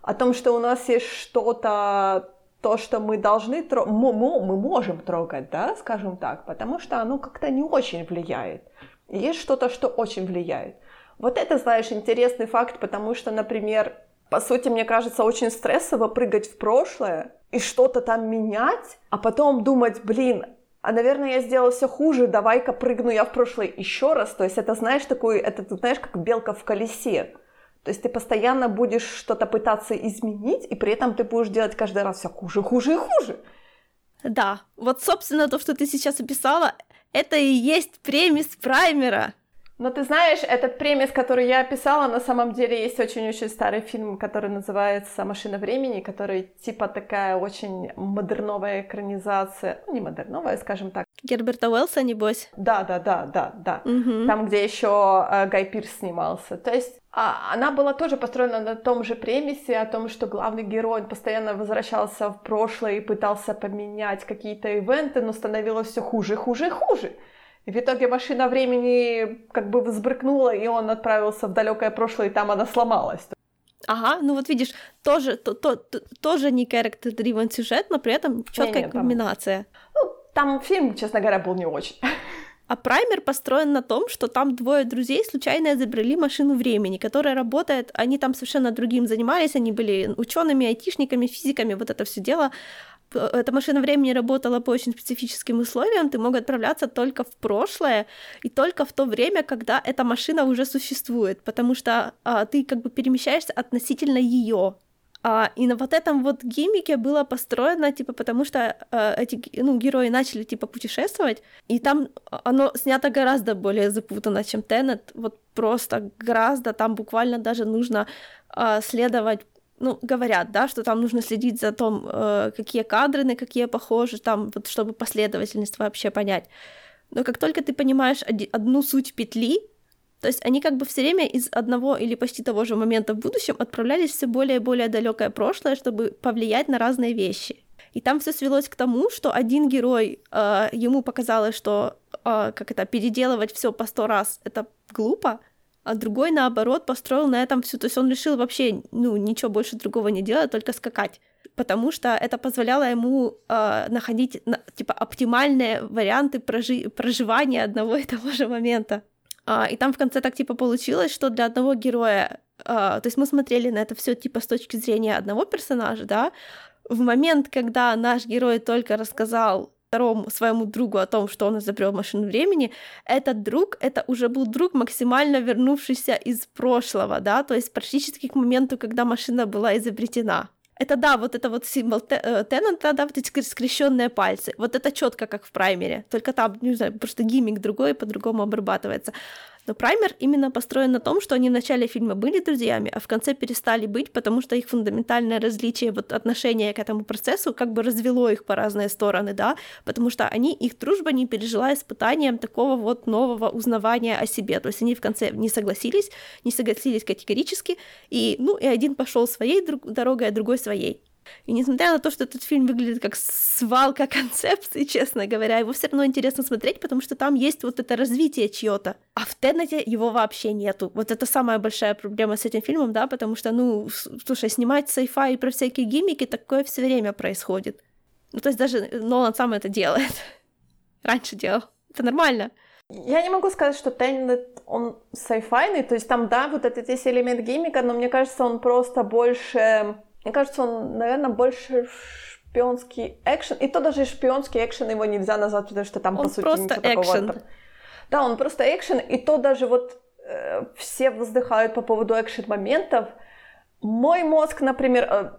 о том, что у нас есть что-то, то, что мы должны трогать, мы можем трогать, да, скажем так, потому что оно как-то не очень влияет. есть что-то, что очень влияет. Вот это, знаешь, интересный факт, потому что, например, по сути, мне кажется, очень стрессово прыгать в прошлое и что-то там менять, а потом думать, блин, а, наверное, я сделала все хуже, давай-ка прыгну я в прошлое еще раз. То есть это, знаешь, такой, это, знаешь, как белка в колесе. То есть ты постоянно будешь что-то пытаться изменить, и при этом ты будешь делать каждый раз все хуже, хуже и хуже. Да, вот, собственно, то, что ты сейчас описала, это и есть премис праймера. Но ты знаешь, этот премис, который я описала, на самом деле есть очень-очень старый фильм, который называется «Машина времени», который типа такая очень модерновая экранизация, ну не модерновая, скажем так. Герберта Уэллса, небось? Да, да, да, да, да. Угу. Там, где еще э, Гай Пирс снимался. То есть а, она была тоже построена на том же премисе, о том, что главный герой постоянно возвращался в прошлое и пытался поменять какие-то ивенты, но становилось все хуже, хуже и в итоге машина времени как бы взбрыкнула, и он отправился в далекое прошлое, и там она сломалась. Ага, ну вот видишь, тоже, то, то, то, тоже не character-driven сюжет, но при этом четкая комбинация. Там, ну, там фильм, честно говоря, был не очень. *laughs* А праймер построен на том, что там двое друзей случайно изобрели машину времени, которая работает, они там совершенно другим занимались, они были учеными, айтишниками, физиками, вот это все дело. Эта машина времени работала по очень специфическим условиям, ты мог отправляться только в прошлое и только в то время, когда эта машина уже существует, потому что а, ты как бы перемещаешься относительно ее. А, и на вот этом вот гиммике было построено, типа, потому что а, эти, ну, герои начали, типа, путешествовать, и там оно снято гораздо более запутанно, чем Теннет, вот просто гораздо, там буквально даже нужно а, следовать ну, говорят, да, что там нужно следить за том, э, какие кадры на какие похожи, там, вот, чтобы последовательность вообще понять. Но как только ты понимаешь одну суть петли, то есть они как бы все время из одного или почти того же момента в будущем отправлялись все более и более далекое прошлое, чтобы повлиять на разные вещи. И там все свелось к тому, что один герой, э, ему показалось, что э, как это переделывать все по сто раз это глупо, а другой, наоборот, построил на этом всю... То есть он решил вообще, ну, ничего больше другого не делать, только скакать. Потому что это позволяло ему э, находить, на, типа, оптимальные варианты прожи... проживания одного *laughs* и того же момента. А, и там в конце так, типа, получилось, что для одного героя... А, то есть мы смотрели на это все типа, с точки зрения одного персонажа, да, в момент, когда наш герой только рассказал второму своему другу о том, что он изобрел машину времени, этот друг, это уже был друг, максимально вернувшийся из прошлого, да, то есть практически к моменту, когда машина была изобретена. Это да, вот это вот символ Теннанта, э, да, вот эти скрещенные пальцы. Вот это четко как в праймере. Только там, не знаю, просто гиммик другой по-другому обрабатывается. Но Праймер именно построен на том, что они в начале фильма были друзьями, а в конце перестали быть, потому что их фундаментальное различие, вот отношение к этому процессу как бы развело их по разные стороны, да, потому что они, их дружба не пережила испытанием такого вот нового узнавания о себе, то есть они в конце не согласились, не согласились категорически, и, ну, и один пошел своей дорогой, а другой своей. И несмотря на то, что этот фильм выглядит как свалка *laughs* концепций, честно говоря, его все равно интересно смотреть, потому что там есть вот это развитие чье-то. А в Теннете его вообще нету. Вот это самая большая проблема с этим фильмом, да, потому что, ну, слушай, снимать sci-fi про всякие гиммики, такое все время происходит. Ну, то есть даже Нолан сам это делает. *laughs* Раньше делал. Это нормально. Я не могу сказать, что Теннет, он sci-fi, то есть там, да, вот этот есть элемент гиммика, но мне кажется, он просто больше мне кажется, он, наверное, больше шпионский экшен. И то даже шпионский экшен его нельзя назвать, потому что там, он по сути, просто ничего экшен. такого. Да, он просто экшен. И то даже вот э, все вздыхают по поводу экшен-моментов. Мой мозг, например, э,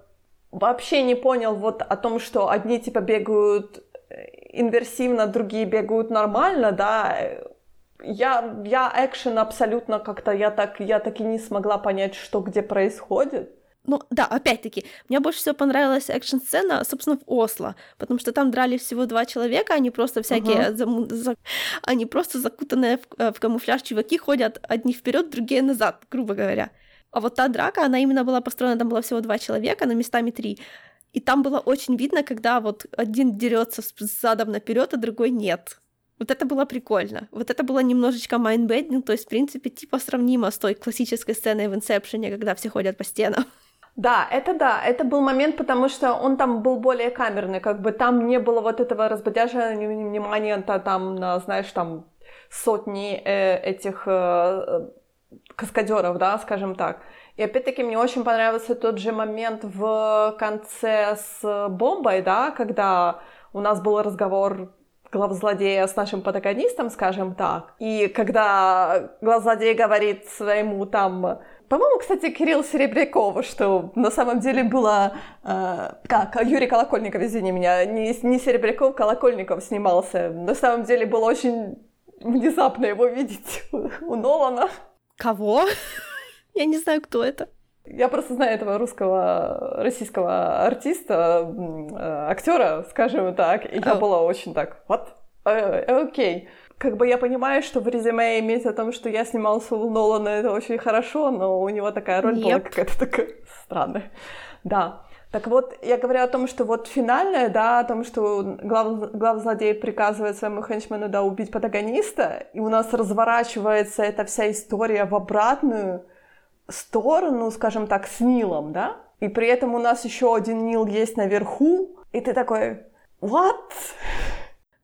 вообще не понял вот о том, что одни типа бегают э, инверсивно, другие бегают нормально, да. Я, я экшен абсолютно как-то, я так, я так и не смогла понять, что где происходит. Ну, да, опять-таки, мне больше всего понравилась экшн-сцена, собственно, в Осло, потому что там дрались всего два человека, они просто всякие, uh-huh. зам... за... они просто закутанные в, э, в камуфляж чуваки ходят одни вперед, другие назад, грубо говоря. А вот та драка, она именно была построена, там было всего два человека, на местами три. И там было очень видно, когда вот один дерется с задом наперед, а другой нет. Вот это было прикольно. Вот это было немножечко майндбендинг, то есть, в принципе, типа сравнимо с той классической сценой в Инсепшене, когда все ходят по стенам. Да, это да, это был момент, потому что он там был более камерный, как бы там не было вот этого разбодяживания внимания там на, знаешь, там сотни э, этих э, каскадеров, да, скажем так. И опять-таки мне очень понравился тот же момент в конце с бомбой, да, когда у нас был разговор главзлодея с нашим протагонистом, скажем так. И когда главзлодей говорит своему там по-моему, кстати, Кирилл Серебряков, что на самом деле было... Э, как? Юрий Колокольников, извини меня. Не, не Серебряков, Колокольников снимался. На самом деле было очень внезапно его видеть у Нолана. Кого? *laughs* Я не знаю, кто это. Я просто знаю этого русского, российского артиста, э, актера, скажем так, и я была очень так, вот, э, окей. Okay как бы я понимаю, что в резюме иметь о том, что я снимался у Нолана, это очень хорошо, но у него такая роль yep. была какая-то такая странная. Да. Так вот, я говорю о том, что вот финальное, да, о том, что глав, главзлодей приказывает своему хенчмену, да, убить протагониста, и у нас разворачивается эта вся история в обратную сторону, скажем так, с Нилом, да, и при этом у нас еще один Нил есть наверху, и ты такой, what?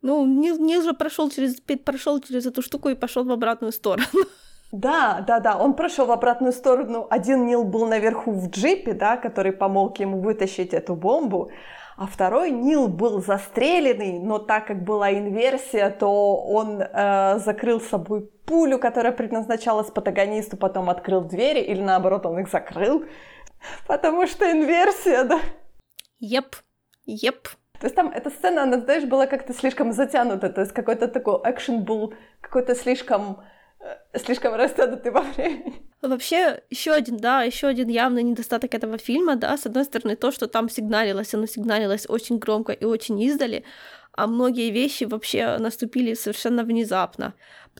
Ну, Нил, Нил же прошел через, прошел через эту штуку и пошел в обратную сторону. *laughs* Да, да, да, он прошел в обратную сторону. Один Нил был наверху в джипе, да, который помог ему вытащить эту бомбу, а второй Нил был застреленный, но так как была инверсия, то он э, закрыл собой пулю, которая предназначалась протагонисту, потом открыл двери, или наоборот, он их закрыл, *laughs* потому что инверсия, да. Еп, еп. То есть там эта сцена, она, знаешь, была как-то слишком затянута, то есть какой-то такой экшен был какой-то слишком Э, слишком растянутый во времени. Вообще, еще один, да, еще один явный недостаток этого фильма, да, с одной стороны, то, что там сигналилось, оно сигналилось очень громко и очень издали, а многие вещи вообще наступили совершенно внезапно.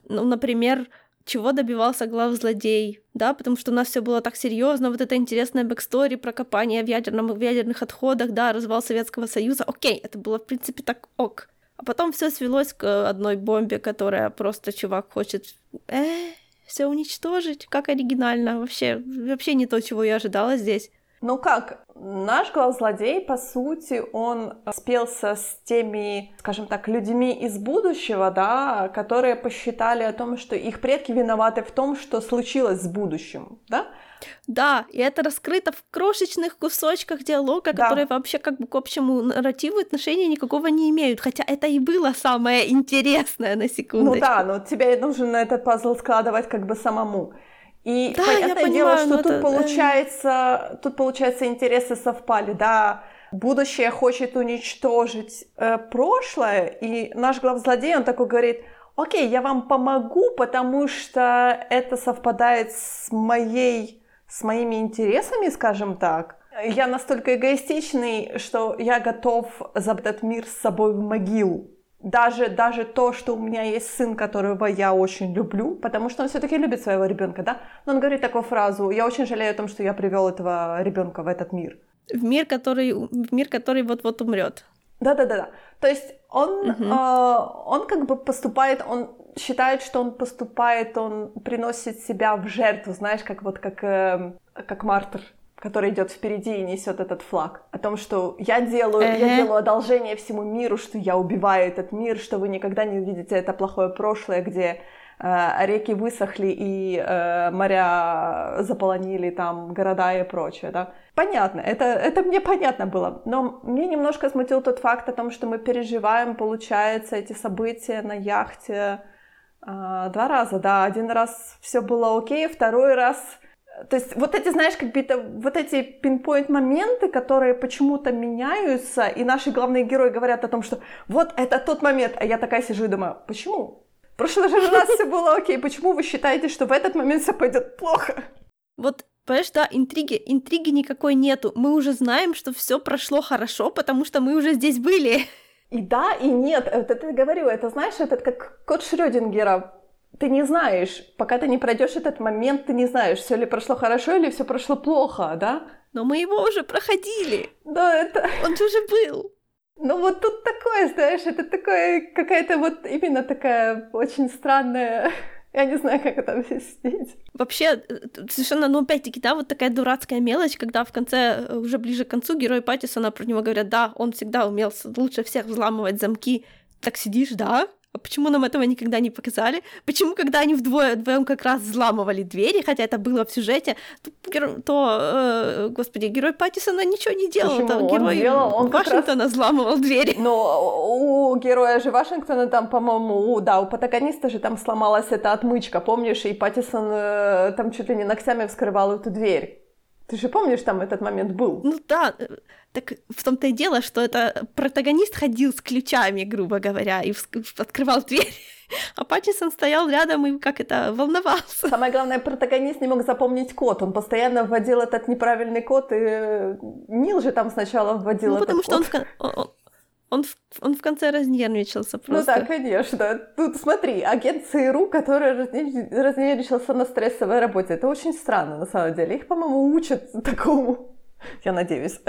Ну, например, чего добивался глав злодей, да, потому что у нас все было так серьезно, вот эта интересная backstory про копание в, ядерном, в ядерных отходах, да, развал Советского Союза, окей, это было, в принципе, так ok. А потом все свелось к одной бомбе, которая просто чувак хочет э, все уничтожить. Как оригинально. Вообще, вообще не то, чего я ожидала здесь. Ну как, наш главзлодей, по сути, он спелся с теми, скажем так, людьми из будущего, да, которые посчитали о том, что их предки виноваты в том, что случилось с будущим, да? Да, и это раскрыто в крошечных кусочках диалога, да. которые вообще как бы к общему нарративу отношения никакого не имеют, хотя это и было самое интересное на секунду. Ну да, но тебе нужно этот пазл складывать как бы самому. И да, понятное я дело, что тут это... получается, тут получается интересы совпали, да. Будущее хочет уничтожить э, прошлое, и наш главзлодей, он такой говорит, окей, я вам помогу, потому что это совпадает с моей, с моими интересами, скажем так. Я настолько эгоистичный, что я готов за этот мир с собой в могилу даже, даже то, что у меня есть сын, которого я очень люблю, потому что он все-таки любит своего ребенка, да, но он говорит такую фразу, я очень жалею о том, что я привел этого ребенка в этот мир. В мир, который, в мир, который вот-вот умрет. Да-да-да. То есть он, угу. э, он как бы поступает, он считает, что он поступает, он приносит себя в жертву, знаешь, как вот как, э, как мартер который идет впереди и несет этот флаг, о том, что я делаю, uh-huh. я делаю одолжение всему миру, что я убиваю этот мир, что вы никогда не увидите это плохое прошлое, где э, реки высохли и э, моря заполонили там города и прочее, да. Понятно, это, это мне понятно было, но мне немножко смутил тот факт о том, что мы переживаем, получается, эти события на яхте э, два раза, да, один раз все было окей, второй раз то есть вот эти, знаешь, какие-то вот эти пинпоинт моменты, которые почему-то меняются, и наши главные герои говорят о том, что вот это тот момент, а я такая сижу и думаю, почему? В прошлый же раз все было окей, почему вы считаете, что в этот момент все пойдет плохо? Вот Понимаешь, да, интриги, интриги никакой нету. Мы уже знаем, что все прошло хорошо, потому что мы уже здесь были. И да, и нет. Это ты говорю, это знаешь, это как код Шрёдингера ты не знаешь, пока ты не пройдешь этот момент, ты не знаешь, все ли прошло хорошо или все прошло плохо, да? Но мы его уже проходили. Да, это... Он же уже был. Ну вот тут такое, знаешь, это такое, какая-то вот именно такая очень странная... *laughs* Я не знаю, как это объяснить. Вообще, э, совершенно, ну, опять-таки, да, вот такая дурацкая мелочь, когда в конце, э, уже ближе к концу, герой Паттисона про него говорят, да, он всегда умел лучше всех взламывать замки. Так сидишь, да, почему нам этого никогда не показали? Почему, когда они вдвое, вдвоем как раз взламывали двери, хотя это было в сюжете, то, то э, господи, герой Паттисона ничего не делал. Почему? Герой он делал, он Вашингтона раз... взламывал двери. Но у героя же Вашингтона там, по-моему, да, у протагониста же там сломалась эта отмычка, помнишь? И Паттисон э, там чуть ли не ногтями вскрывал эту дверь. Ты же помнишь, там этот момент был? Ну да, э, так в том-то и дело, что это протагонист ходил с ключами, грубо говоря, и открывал дверь. *laughs* А Паттисон стоял рядом и как это, волновался. Самое главное, протагонист не мог запомнить код. Он постоянно вводил этот неправильный код, и Нил же там сначала вводил ну, этот потому код. что он, он, он, в, он в конце разнервничался просто. Ну да, конечно. Тут смотри, агент ЦРУ, который разнервничался на стрессовой работе. Это очень странно, на самом деле. Их, по-моему, учат такому. Я надеюсь.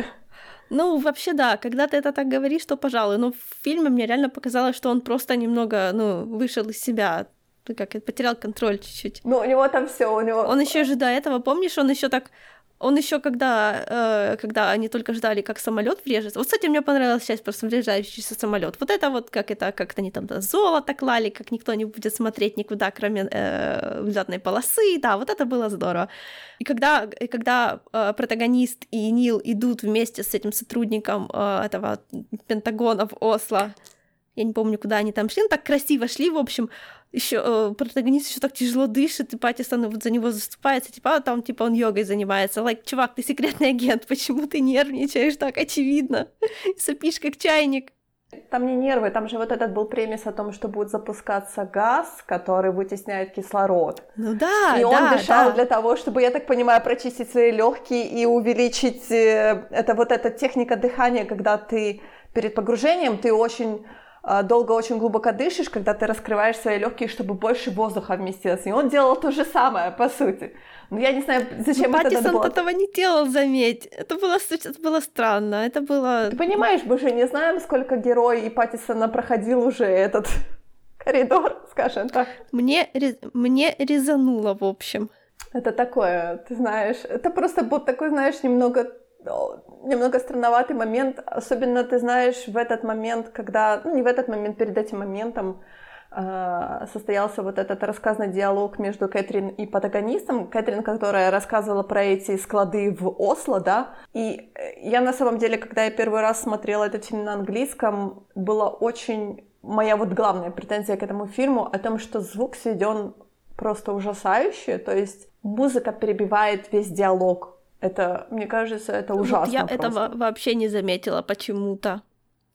Ну, вообще, да, когда ты это так говоришь, то пожалуй. Но в фильме мне реально показалось, что он просто немного, ну, вышел из себя. Как потерял контроль чуть-чуть. Ну, у него там все, у него. Он еще же до этого, помнишь, он еще так он еще когда, э, когда они только ждали, как самолет врежется. Вот, кстати, мне понравилась часть просто врежающийся самолет. Вот это вот как это, как они там да, золото клали, как никто не будет смотреть никуда, кроме э, взлетной полосы. Да, вот это было здорово. И когда, и когда э, протагонист и Нил идут вместе с этим сотрудником э, этого Пентагона в Осло, я не помню, куда они там шли, но так красиво шли, в общем, еще э, протагонист еще так тяжело дышит, и Паттисон вот за него заступается, типа, а там, типа, он йогой занимается. Лайк, like, чувак, ты секретный агент, почему ты нервничаешь так очевидно? *laughs* Сопишь как чайник. Там не нервы, там же вот этот был премис о том, что будет запускаться газ, который вытесняет кислород. Ну да, И да, он дышал да. для того, чтобы, я так понимаю, прочистить свои легкие и увеличить... Э, это вот эта техника дыхания, когда ты перед погружением, ты очень долго очень глубоко дышишь, когда ты раскрываешь свои легкие, чтобы больше воздуха вместилось. И он делал то же самое, по сути. Но я не знаю, зачем Но это Паттисон было. этого не делал, заметь. Это было, это было странно. Это было... Ты понимаешь, мы же не знаем, сколько герой и Паттисона проходил уже этот *laughs* коридор, скажем так. Мне, мне резануло, в общем. Это такое, ты знаешь, это просто был такой, знаешь, немного немного странноватый момент, особенно ты знаешь в этот момент, когда, ну не в этот момент, перед этим моментом э, состоялся вот этот рассказный диалог между Кэтрин и протагонистом, Кэтрин, которая рассказывала про эти склады в Осло, да, и я на самом деле, когда я первый раз смотрела этот фильм на английском, была очень моя вот главная претензия к этому фильму о том, что звук сведен просто ужасающе, то есть музыка перебивает весь диалог, это, мне кажется, это ужасно. Вот я просто. этого вообще не заметила почему-то.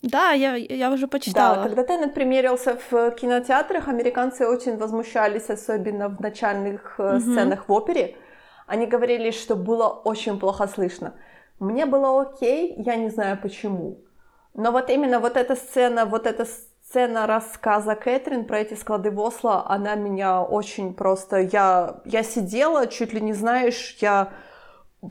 Да, я, я уже почитала. Да, когда Теннет примерился в кинотеатрах, американцы очень возмущались, особенно в начальных mm-hmm. сценах в опере. Они говорили, что было очень плохо слышно. Мне было окей, я не знаю почему. Но вот именно вот эта сцена, вот эта сцена рассказа Кэтрин про эти склады в Осло, она меня очень просто... Я, я сидела, чуть ли не знаешь, я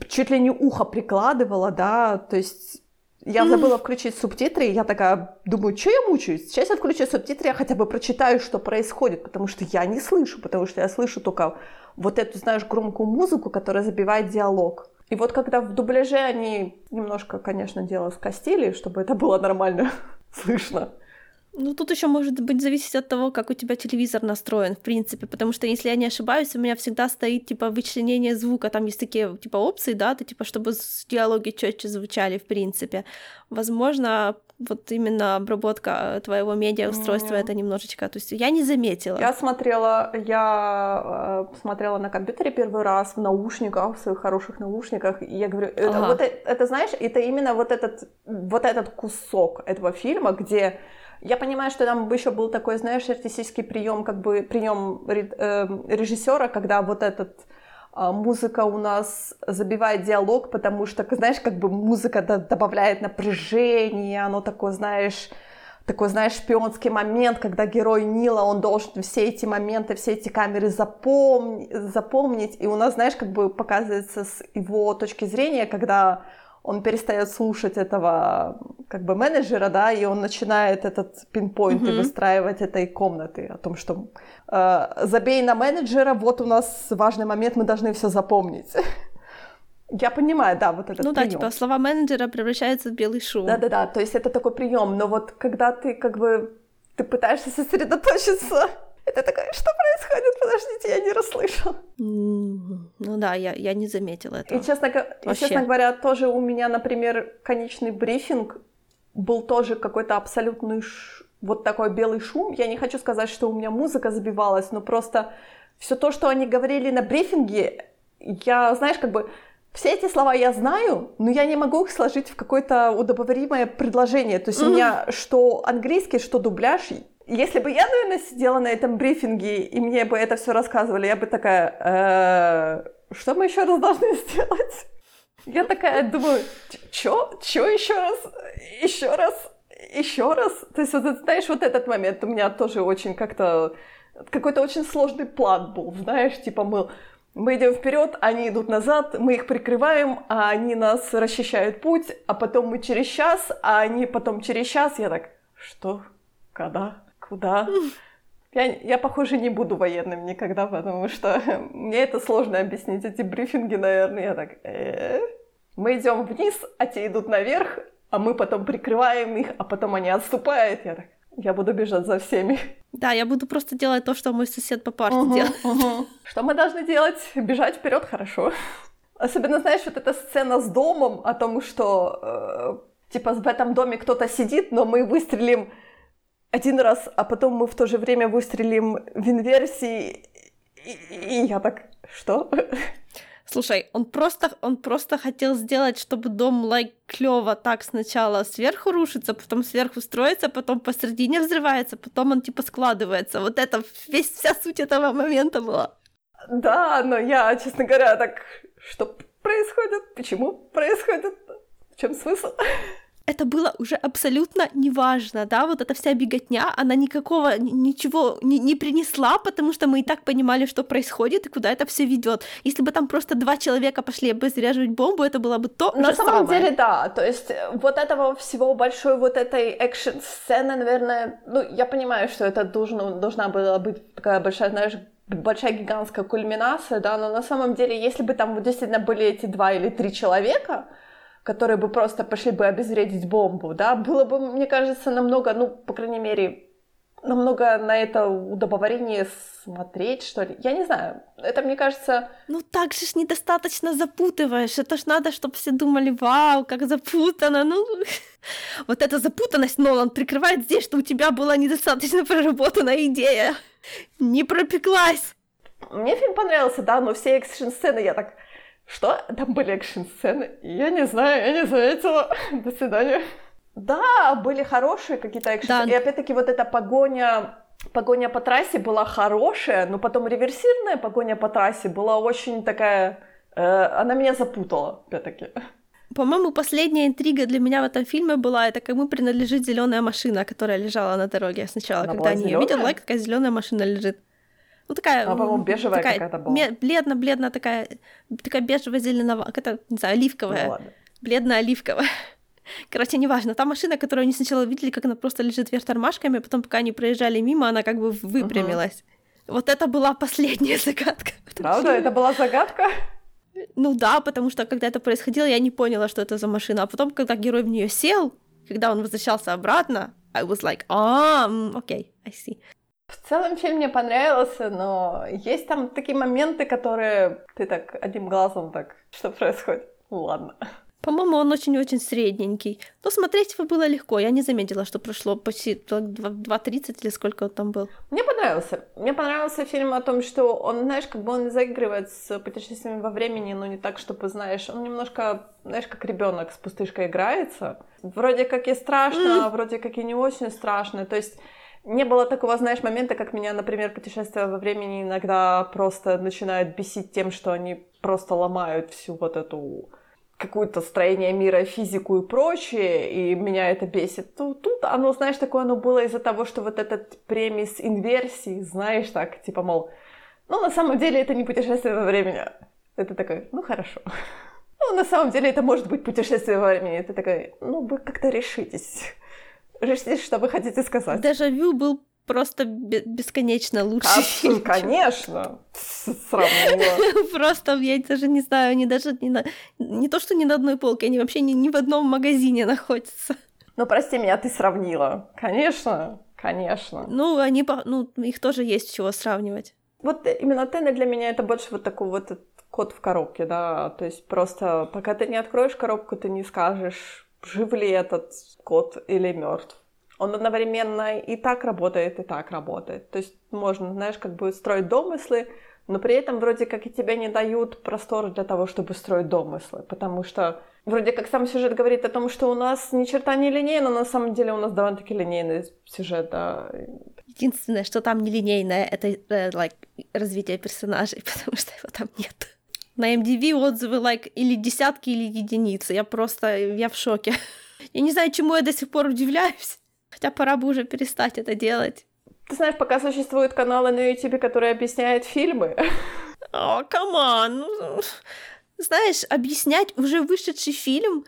чуть ли не ухо прикладывала, да, то есть я забыла включить субтитры, и я такая думаю, что я мучаюсь? Сейчас я включу субтитры, я хотя бы прочитаю, что происходит, потому что я не слышу, потому что я слышу только вот эту, знаешь, громкую музыку, которая забивает диалог. И вот когда в дубляже они немножко, конечно, дело скостили, чтобы это было нормально *laughs* слышно, ну, тут еще может быть зависеть от того, как у тебя телевизор настроен, в принципе, потому что, если я не ошибаюсь, у меня всегда стоит, типа, вычленение звука, там есть такие, типа, опции, да, то, типа, чтобы диалоги четче звучали, в принципе. Возможно, вот именно обработка твоего медиаустройства mm. это немножечко, то есть я не заметила. Я смотрела, я э, смотрела на компьютере первый раз в наушниках, в своих хороших наушниках, и я говорю, это, ага. вот это, это, знаешь, это именно вот этот, вот этот кусок этого фильма, где я понимаю, что там еще был такой, знаешь, артистический прием, как бы прием эм, режиссера, когда вот этот а, музыка у нас забивает диалог, потому что, знаешь, как бы музыка добавляет напряжение, оно такое, знаешь, такой, знаешь, шпионский момент, когда герой Нила, он должен все эти моменты, все эти камеры запомнить, запомнить. И у нас, знаешь, как бы показывается с его точки зрения, когда он перестает слушать этого как бы менеджера, да, и он начинает этот пинпоинт mm-hmm. выстраивать этой комнаты о том, что э, забей на менеджера, вот у нас важный момент, мы должны все запомнить. *laughs* Я понимаю, да, вот этот Ну прием. да, типа слова менеджера превращаются в белый шум. Да-да-да, то есть это такой прием, но вот когда ты как бы ты пытаешься сосредоточиться это такая, что происходит? Подождите, я не расслышала. Ну да, я, я не заметила этого. И честно, и, честно говоря, тоже у меня, например, конечный брифинг был тоже какой-то абсолютный ш... вот такой белый шум. Я не хочу сказать, что у меня музыка забивалась, но просто все то, что они говорили на брифинге, я, знаешь, как бы все эти слова я знаю, но я не могу их сложить в какое-то удобоваримое предложение. То есть mm-hmm. у меня что английский, что дубляж, если бы я, наверное, сидела на этом брифинге, и мне бы это все рассказывали, я бы такая, «Э, что мы еще раз должны *laughs* сделать? Я такая думаю, чё? Чё еще раз? Еще раз? Еще раз? То есть, вот, знаешь, вот этот момент у меня тоже очень как-то... Какой-то очень сложный план был, знаешь, типа мы Мы идем вперед, они идут назад, мы их прикрываем, а они нас расчищают путь, а потом мы через час, а они потом через час. Я так, что? Когда? Куда? Я, я, похоже, не буду военным никогда, потому что *laughs* мне это сложно объяснить, эти брифинги, наверное. Я так, э-э-э. мы идем вниз, а те идут наверх, а мы потом прикрываем их, а потом они отступают. Я так, я буду бежать за всеми. Да, я буду просто делать то, что мой сосед по парте угу, делает. Угу. Что мы должны делать? Бежать вперед хорошо. Особенно, знаешь, вот эта сцена с домом о том, что э, типа в этом доме кто-то сидит, но мы выстрелим один раз, а потом мы в то же время выстрелим в инверсии, и, и я так, что? Слушай, он просто, он просто хотел сделать, чтобы дом лайк like, клево так сначала сверху рушится, потом сверху строится, потом посередине взрывается, потом он типа складывается. Вот это весь вся суть этого момента была. Да, но я, честно говоря, так, что происходит, почему происходит, в чем смысл? Это было уже абсолютно неважно, да, вот эта вся беготня, она никакого, ничего не, не принесла, потому что мы и так понимали, что происходит и куда это все ведет. Если бы там просто два человека пошли обезвреживать бомбу, это было бы то На же самом самое. деле, да, то есть э, вот этого всего большой вот этой экшн-сцены, наверное, ну, я понимаю, что это должно, должна была быть такая большая, знаешь, большая гигантская кульминация, да, но на самом деле, если бы там действительно были эти два или три человека, которые бы просто пошли бы обезвредить бомбу, да, было бы, мне кажется, намного, ну, по крайней мере, намного на это удобоварение смотреть, что ли. Я не знаю. Это, мне кажется... Ну, так же ж недостаточно запутываешь. Это ж надо, чтобы все думали, вау, как запутано. Ну, *laughs* вот эта запутанность Нолан прикрывает здесь, что у тебя была недостаточно проработанная идея. Не пропеклась. Мне фильм понравился, да, но все экшн-сцены я так что? Там были экшн-сцены? Я не знаю, я не заметила. *laughs* До свидания. Да, были хорошие какие-то экшн да. И опять-таки вот эта погоня погоня по трассе была хорошая, но потом реверсивная погоня по трассе была очень такая... Э, она меня запутала, опять-таки. По-моему, последняя интрига для меня в этом фильме была, это кому принадлежит зеленая машина, которая лежала на дороге сначала, она когда они ее видят, лайк, такая зеленая машина лежит. Ну, такая... А, по-моему, бежевая такая, какая-то была. Бледно-бледно такая, такая бежево-зеленовая, какая-то, не знаю, оливковая. Ну, Бледно-оливковая. *laughs* Короче, неважно. Та машина, которую они сначала видели, как она просто лежит вверх тормашками, а потом, пока они проезжали мимо, она как бы выпрямилась. Uh-huh. Вот это была последняя *laughs* загадка. Правда? Это была загадка? Ну да, потому что когда это происходило, я не поняла, что это за машина. А потом, когда герой в нее сел, когда он возвращался обратно, I was like, а, окей, okay, I see. В целом фильм мне понравился, но есть там такие моменты, которые ты так одним глазом так, что происходит? Ну ладно. По-моему, он очень-очень средненький. Но смотреть его было легко. Я не заметила, что прошло почти 2.30 или сколько он там был. Мне понравился. Мне понравился фильм о том, что он, знаешь, как бы он заигрывает с путешествиями во времени, но не так, чтобы, знаешь, он немножко, знаешь, как ребенок с пустышкой играется. Вроде как и страшно, mm. а вроде как и не очень страшно. То есть не было такого, знаешь, момента, как меня, например, путешествия во времени иногда просто начинают бесить тем, что они просто ломают всю вот эту какое-то строение мира, физику и прочее, и меня это бесит. То тут оно, знаешь, такое оно было из-за того, что вот этот премис инверсии, знаешь, так, типа, мол, ну, на самом деле это не путешествие во времени. Это такой, ну, хорошо. *laughs* Ну, на самом деле это может быть путешествие во времени. Это такой, ну, вы как-то решитесь. Что вы хотите сказать. Дежавю был просто бесконечно лучший *laughs* фильм. Конечно, сравнила. *laughs* Просто я даже не знаю, они даже не, на... не то, что ни на одной полке, они вообще ни, ни в одном магазине находятся. Ну, прости меня, ты сравнила. Конечно, конечно. Ну, они, ну, их тоже есть чего сравнивать. Вот именно Теннер для меня это больше вот такой вот кот в коробке, да, то есть просто пока ты не откроешь коробку, ты не скажешь, жив ли этот кот или мертв. Он одновременно и так работает, и так работает. То есть можно, знаешь, как бы строить домыслы, но при этом вроде как и тебе не дают простор для того, чтобы строить домыслы, потому что вроде как сам сюжет говорит о том, что у нас ни черта не линейно, но на самом деле у нас довольно-таки линейный сюжет, да. Единственное, что там не линейное, это uh, like, развитие персонажей, *laughs* потому что его там нет. На MDV отзывы like или десятки, или единицы. Я просто, я в шоке. *laughs* Я не знаю, чему я до сих пор удивляюсь. Хотя пора бы уже перестать это делать. Ты знаешь, пока существуют каналы на YouTube, которые объясняют фильмы. О, come on. Ну, знаешь, объяснять уже вышедший фильм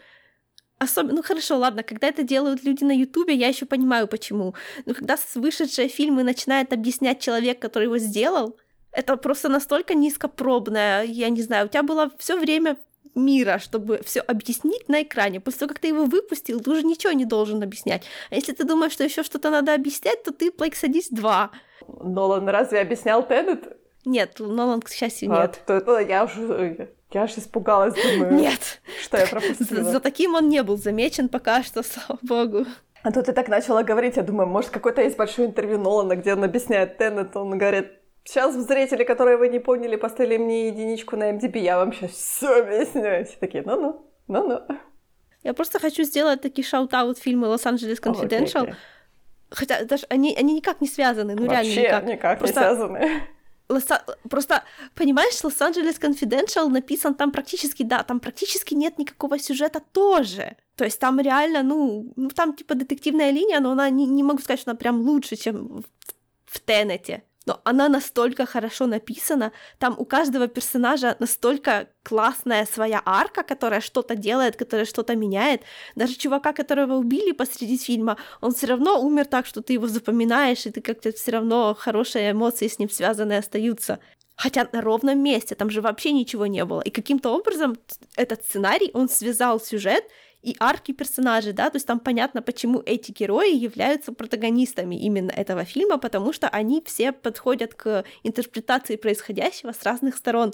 Особенно, ну хорошо, ладно, когда это делают люди на Ютубе, я еще понимаю почему. Но когда вышедшие фильмы начинает объяснять человек, который его сделал, это просто настолько низкопробное, я не знаю, у тебя было все время мира, чтобы все объяснить на экране. После того, как ты его выпустил, ты уже ничего не должен объяснять. А если ты думаешь, что еще что-то надо объяснять, то ты, like, садись два. Нолан разве объяснял Теннет? Нет, Нолан, к счастью, а, нет. А, то, то я уже я аж испугалась, думаю, Нет. что я пропустила. За, за таким он не был замечен пока что, слава богу. А тут ты так начала говорить, я думаю, может, какое-то есть большое интервью Нолана, где он объясняет Теннет, он говорит, сейчас зрители, которые вы не поняли, поставили мне единичку на IMDb, я вам сейчас все объясню. Все такие, ну-ну, ну-ну. Я просто хочу сделать такие shout-out фильмы Лос-Анджелес. Okay, okay. Хотя даже они, они никак не связаны, ну Вообще реально никак. никак просто... не связаны. Лос- просто, понимаешь, Лос-Анджелес Confidential написан там практически, да, там практически нет никакого сюжета тоже. То есть там реально, ну, ну там типа детективная линия, но она, не, не могу сказать, что она прям лучше, чем в, в Теннете но она настолько хорошо написана, там у каждого персонажа настолько классная своя арка, которая что-то делает, которая что-то меняет. Даже чувака, которого убили посреди фильма, он все равно умер так, что ты его запоминаешь, и ты как-то все равно хорошие эмоции с ним связаны остаются. Хотя на ровном месте, там же вообще ничего не было. И каким-то образом этот сценарий, он связал сюжет и арки персонажей, да, то есть там понятно, почему эти герои являются протагонистами именно этого фильма, потому что они все подходят к интерпретации происходящего с разных сторон,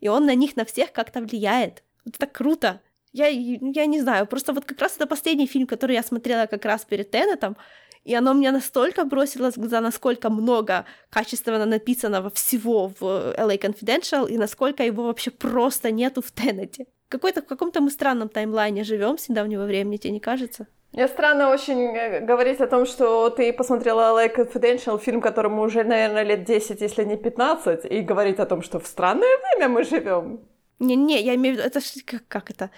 и он на них на всех как-то влияет. Это так круто. Я, я не знаю, просто вот как раз это последний фильм, который я смотрела как раз перед Теннетом, и оно мне настолько бросилось в глаза, насколько много качественно написанного всего в LA Confidential, и насколько его вообще просто нету в Теннете какой-то в каком-то мы странном таймлайне живем с недавнего времени, тебе не кажется? Мне странно очень э, говорить о том, что ты посмотрела LA Confidential, фильм, которому уже, наверное, лет 10, если не 15, и говорить о том, что в странное время мы живем. Не-не, я имею в виду, это как, как это?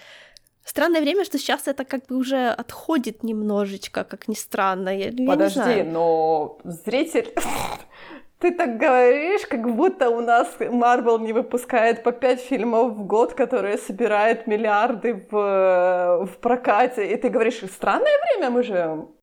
Странное время, что сейчас это как бы уже отходит немножечко, как ни странно. Я, Подожди, я не знаю. но зритель... *laughs* Ты так говоришь, как будто у нас Марвел не выпускает по пять фильмов в год, которые собирают миллиарды в, в прокате, и ты говоришь, странное время мы живем.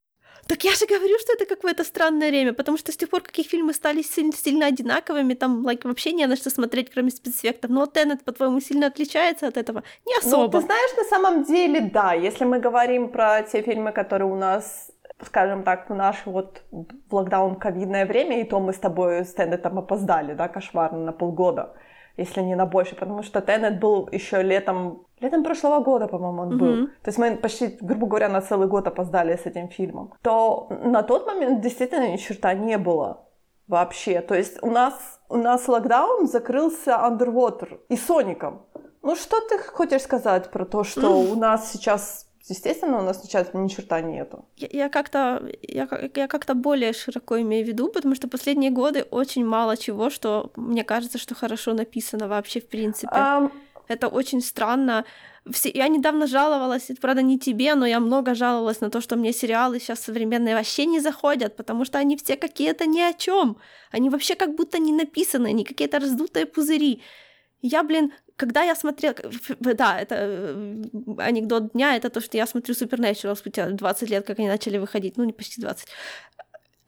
Так я же говорю, что это какое-то странное время, потому что с тех пор, какие фильмы стали сильно, сильно одинаковыми, там like, вообще не на что смотреть, кроме спецэффектов. Но Теннет, по-твоему, сильно отличается от этого? Не особо. Ну, ты знаешь, на самом деле, да. Если мы говорим про те фильмы, которые у нас скажем так, в наше вот в локдаун ковидное время, и то мы с тобой с Теннетом опоздали, да, кошмарно на полгода, если не на больше, потому что Теннет был еще летом, летом прошлого года, по-моему, он mm-hmm. был. То есть мы почти, грубо говоря, на целый год опоздали с этим фильмом. То на тот момент действительно ни черта не было вообще. То есть у нас, у нас локдаун закрылся Underwater и Соником. Ну что ты хочешь сказать про то, что mm. у нас сейчас Естественно, у нас сейчас ни черта нету. Я, я как-то я, я как-то более широко имею в виду, потому что последние годы очень мало чего, что мне кажется, что хорошо написано вообще в принципе. Um... Это очень странно. Все... Я недавно жаловалась, это, правда, не тебе, но я много жаловалась на то, что мне сериалы сейчас современные вообще не заходят, потому что они все какие-то ни о чем. Они вообще как будто не написаны, они какие-то раздутые пузыри. Я, блин, когда я смотрела... Да, это э, анекдот дня, это то, что я смотрю Supernatural спустя 20 лет, как они начали выходить, ну, не почти 20.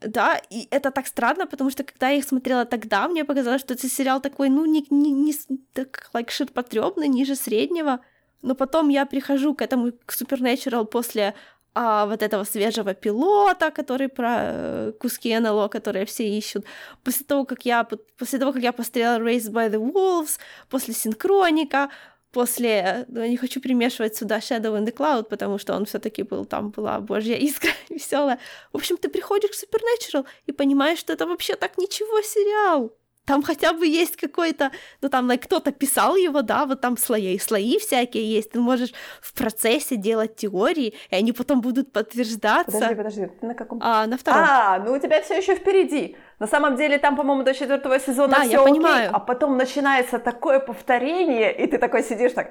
Да, и это так странно, потому что когда я их смотрела тогда, мне показалось, что это сериал такой, ну, не, не, не так, like, ширпотребный, ниже среднего. Но потом я прихожу к этому, к Supernatural после а, вот этого свежего пилота, который про э, куски НЛО, которые все ищут. После того, как я, после того, как я посмотрела Raised by the Wolves, после Синхроника, после, ну, не хочу примешивать сюда Shadow in the Cloud, потому что он все таки был, там была божья *laughs* искра веселая. В общем, ты приходишь к Supernatural и понимаешь, что это вообще так ничего сериал там хотя бы есть какой-то, ну там like, кто-то писал его, да, вот там слои, слои всякие есть, ты можешь в процессе делать теории, и они потом будут подтверждаться. Подожди, подожди, ты на каком? А, на втором. А, ну у тебя все еще впереди. На самом деле там, по-моему, до четвертого сезона да, все я окей, понимаю. а потом начинается такое повторение, и ты такой сидишь так,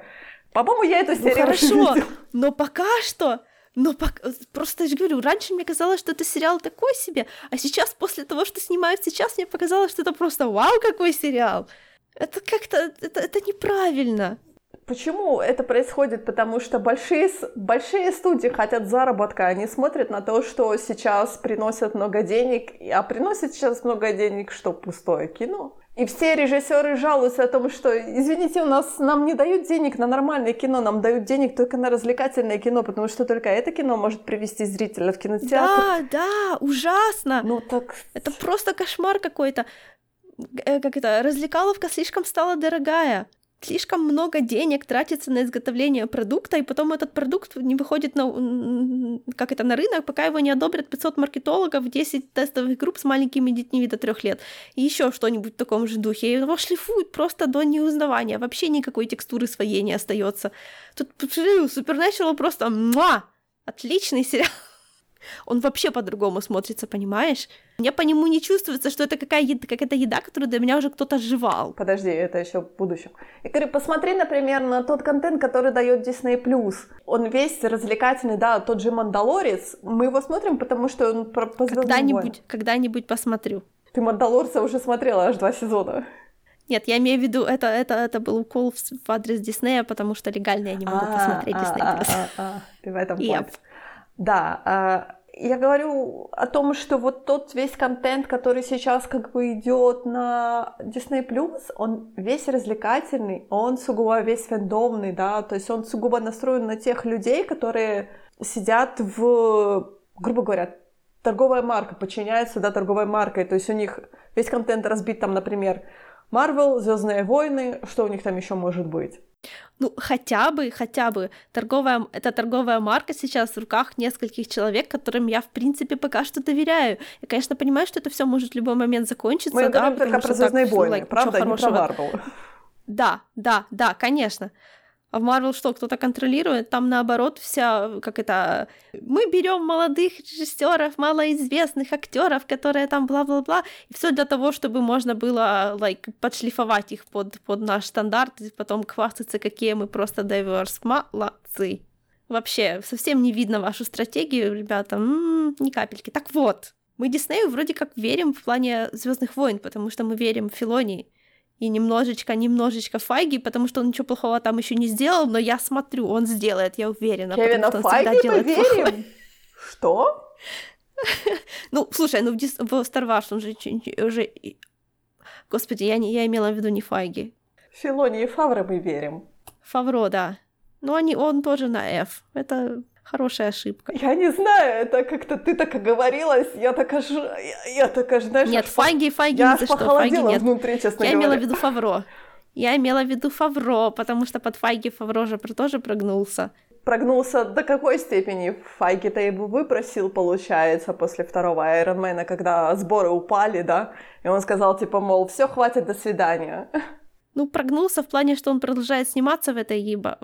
по-моему, я эту серию ну, хорошо, *laughs* но пока что но пока, просто я же говорю, раньше мне казалось, что это сериал такой себе, а сейчас, после того, что снимают сейчас, мне показалось, что это просто вау, какой сериал. Это как-то, это, это неправильно. Почему это происходит? Потому что большие, большие студии хотят заработка, они смотрят на то, что сейчас приносят много денег, а приносят сейчас много денег, что пустое кино. И все режиссеры жалуются о том, что, извините, у нас нам не дают денег на нормальное кино, нам дают денег только на развлекательное кино, потому что только это кино может привести зрителя в кинотеатр. Да, да, ужасно. Ну так... Это просто кошмар какой-то. Э, как это, развлекаловка слишком стала дорогая слишком много денег тратится на изготовление продукта, и потом этот продукт не выходит на, как это, на рынок, пока его не одобрят 500 маркетологов, 10 тестовых групп с маленькими детьми до трех лет, и еще что-нибудь в таком же духе. И его шлифуют просто до неузнавания, вообще никакой текстуры своей не остается. Тут Supernatural просто муа! Отличный сериал он вообще по-другому смотрится, понимаешь? Мне по нему не чувствуется, что это какая еда, какая-то еда, которую для меня уже кто-то жевал. Подожди, это еще в будущем. Я говорю, посмотри, например, на тот контент, который дает Disney+. Он весь развлекательный, да, тот же «Мандалорец». Мы его смотрим, потому что он про Когда-нибудь, когда-нибудь посмотрю. Ты «Мандалорца» уже смотрела аж два сезона. Нет, я имею в виду, это, это, это был укол в, в адрес Диснея, потому что легально я не могу а, посмотреть Дисней+. А, а, а, ты в этом yep. Да, а, я говорю о том, что вот тот весь контент, который сейчас как бы идет на Disney+, он весь развлекательный, он сугубо весь фэндомный, да, то есть он сугубо настроен на тех людей, которые сидят в, грубо говоря, торговая марка, подчиняется, да, торговой маркой, то есть у них весь контент разбит там, например, Marvel, Звездные войны, что у них там еще может быть? Ну, хотя бы, хотя бы торговая, эта торговая марка сейчас в руках нескольких человек, которым я, в принципе, пока что доверяю. Я, конечно, понимаю, что это все может в любой момент закончиться. Мы да, говорим только про Звездные войны, like, правда, не про Marvel. Да, да, да, конечно. А в Marvel что, кто-то контролирует? Там наоборот вся, как это, мы берем молодых режиссеров, малоизвестных актеров, которые там бла-бла-бла, и все для того, чтобы можно было, like, подшлифовать их под, под наш стандарт, и потом хвастаться, какие мы просто diverse. Молодцы. Вообще, совсем не видно вашу стратегию, ребята, м-м, ни капельки. Так вот, мы Диснею вроде как верим в плане Звездных войн, потому что мы верим в Филонии и немножечко, немножечко Файги, потому что он ничего плохого там еще не сделал, но я смотрю, он сделает, я уверена. Кевина потому, что он Файги всегда делает плохое. Что? *laughs* Ну, слушай, ну в, Дис... в Star Wars он же уже... Господи, я, не, я имела в виду не Файги. Филони и Фавре мы верим. Фавро, да. Но они, он тоже на F. Это хорошая ошибка. Я не знаю, это как-то ты так оговорилась, я так аж, я, я так аж, знаешь... Нет, фаги, фаги я ни за что, фаги нет. внутри, честно я говоря. имела в виду Фавро. Я имела в виду Фавро, потому что под Файги Фавро же тоже прогнулся. Прогнулся до какой степени? Файги-то его выпросил, получается, после второго Айронмена, когда сборы упали, да? И он сказал, типа, мол, все, хватит, до свидания. Ну, прогнулся в плане, что он продолжает сниматься в этой еба.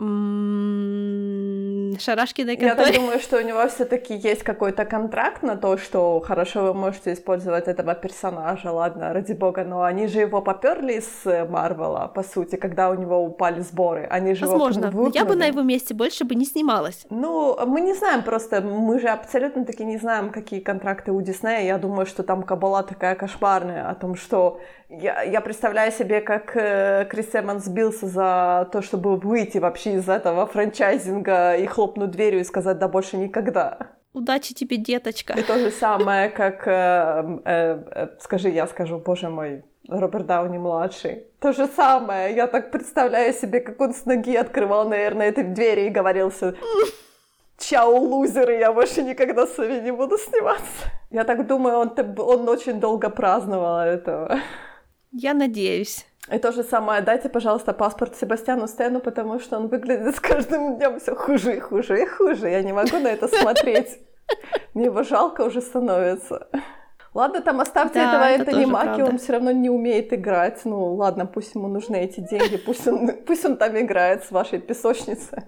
Шарашкиной конторе. Я так думаю, что у него все таки есть какой-то контракт на то, что хорошо вы можете использовать этого персонажа, ладно, ради бога, но они же его поперли с Марвела, по сути, когда у него упали сборы. Они же Возможно. Его я бы на его месте больше бы не снималась. Ну, мы не знаем просто, мы же абсолютно таки не знаем, какие контракты у Диснея. Я думаю, что там кабала такая кошмарная о том, что я, я представляю себе, как э, Крис Эммон сбился за то, чтобы выйти вообще из этого франчайзинга и хлопнуть дверью и сказать «да больше никогда». Удачи тебе, деточка. И то же самое, как, э, э, э, скажи, я скажу, боже мой, Роберт Дауни младший. То же самое. Я так представляю себе, как он с ноги открывал, наверное, этой двери и говорился чао, лузеры, я больше никогда с вами не буду сниматься. Я так думаю, он, он очень долго праздновал этого. Я надеюсь. И то же самое, дайте, пожалуйста, паспорт Себастьяну Стэну, потому что он выглядит с каждым днем все хуже и хуже и хуже. Я не могу на это смотреть. *laughs* Мне его жалко уже становится. Ладно, там оставьте да, этого это Энтони Маки, правда. он все равно не умеет играть. Ну ладно, пусть ему нужны эти деньги, пусть он, *laughs* пусть он там играет с вашей песочницей.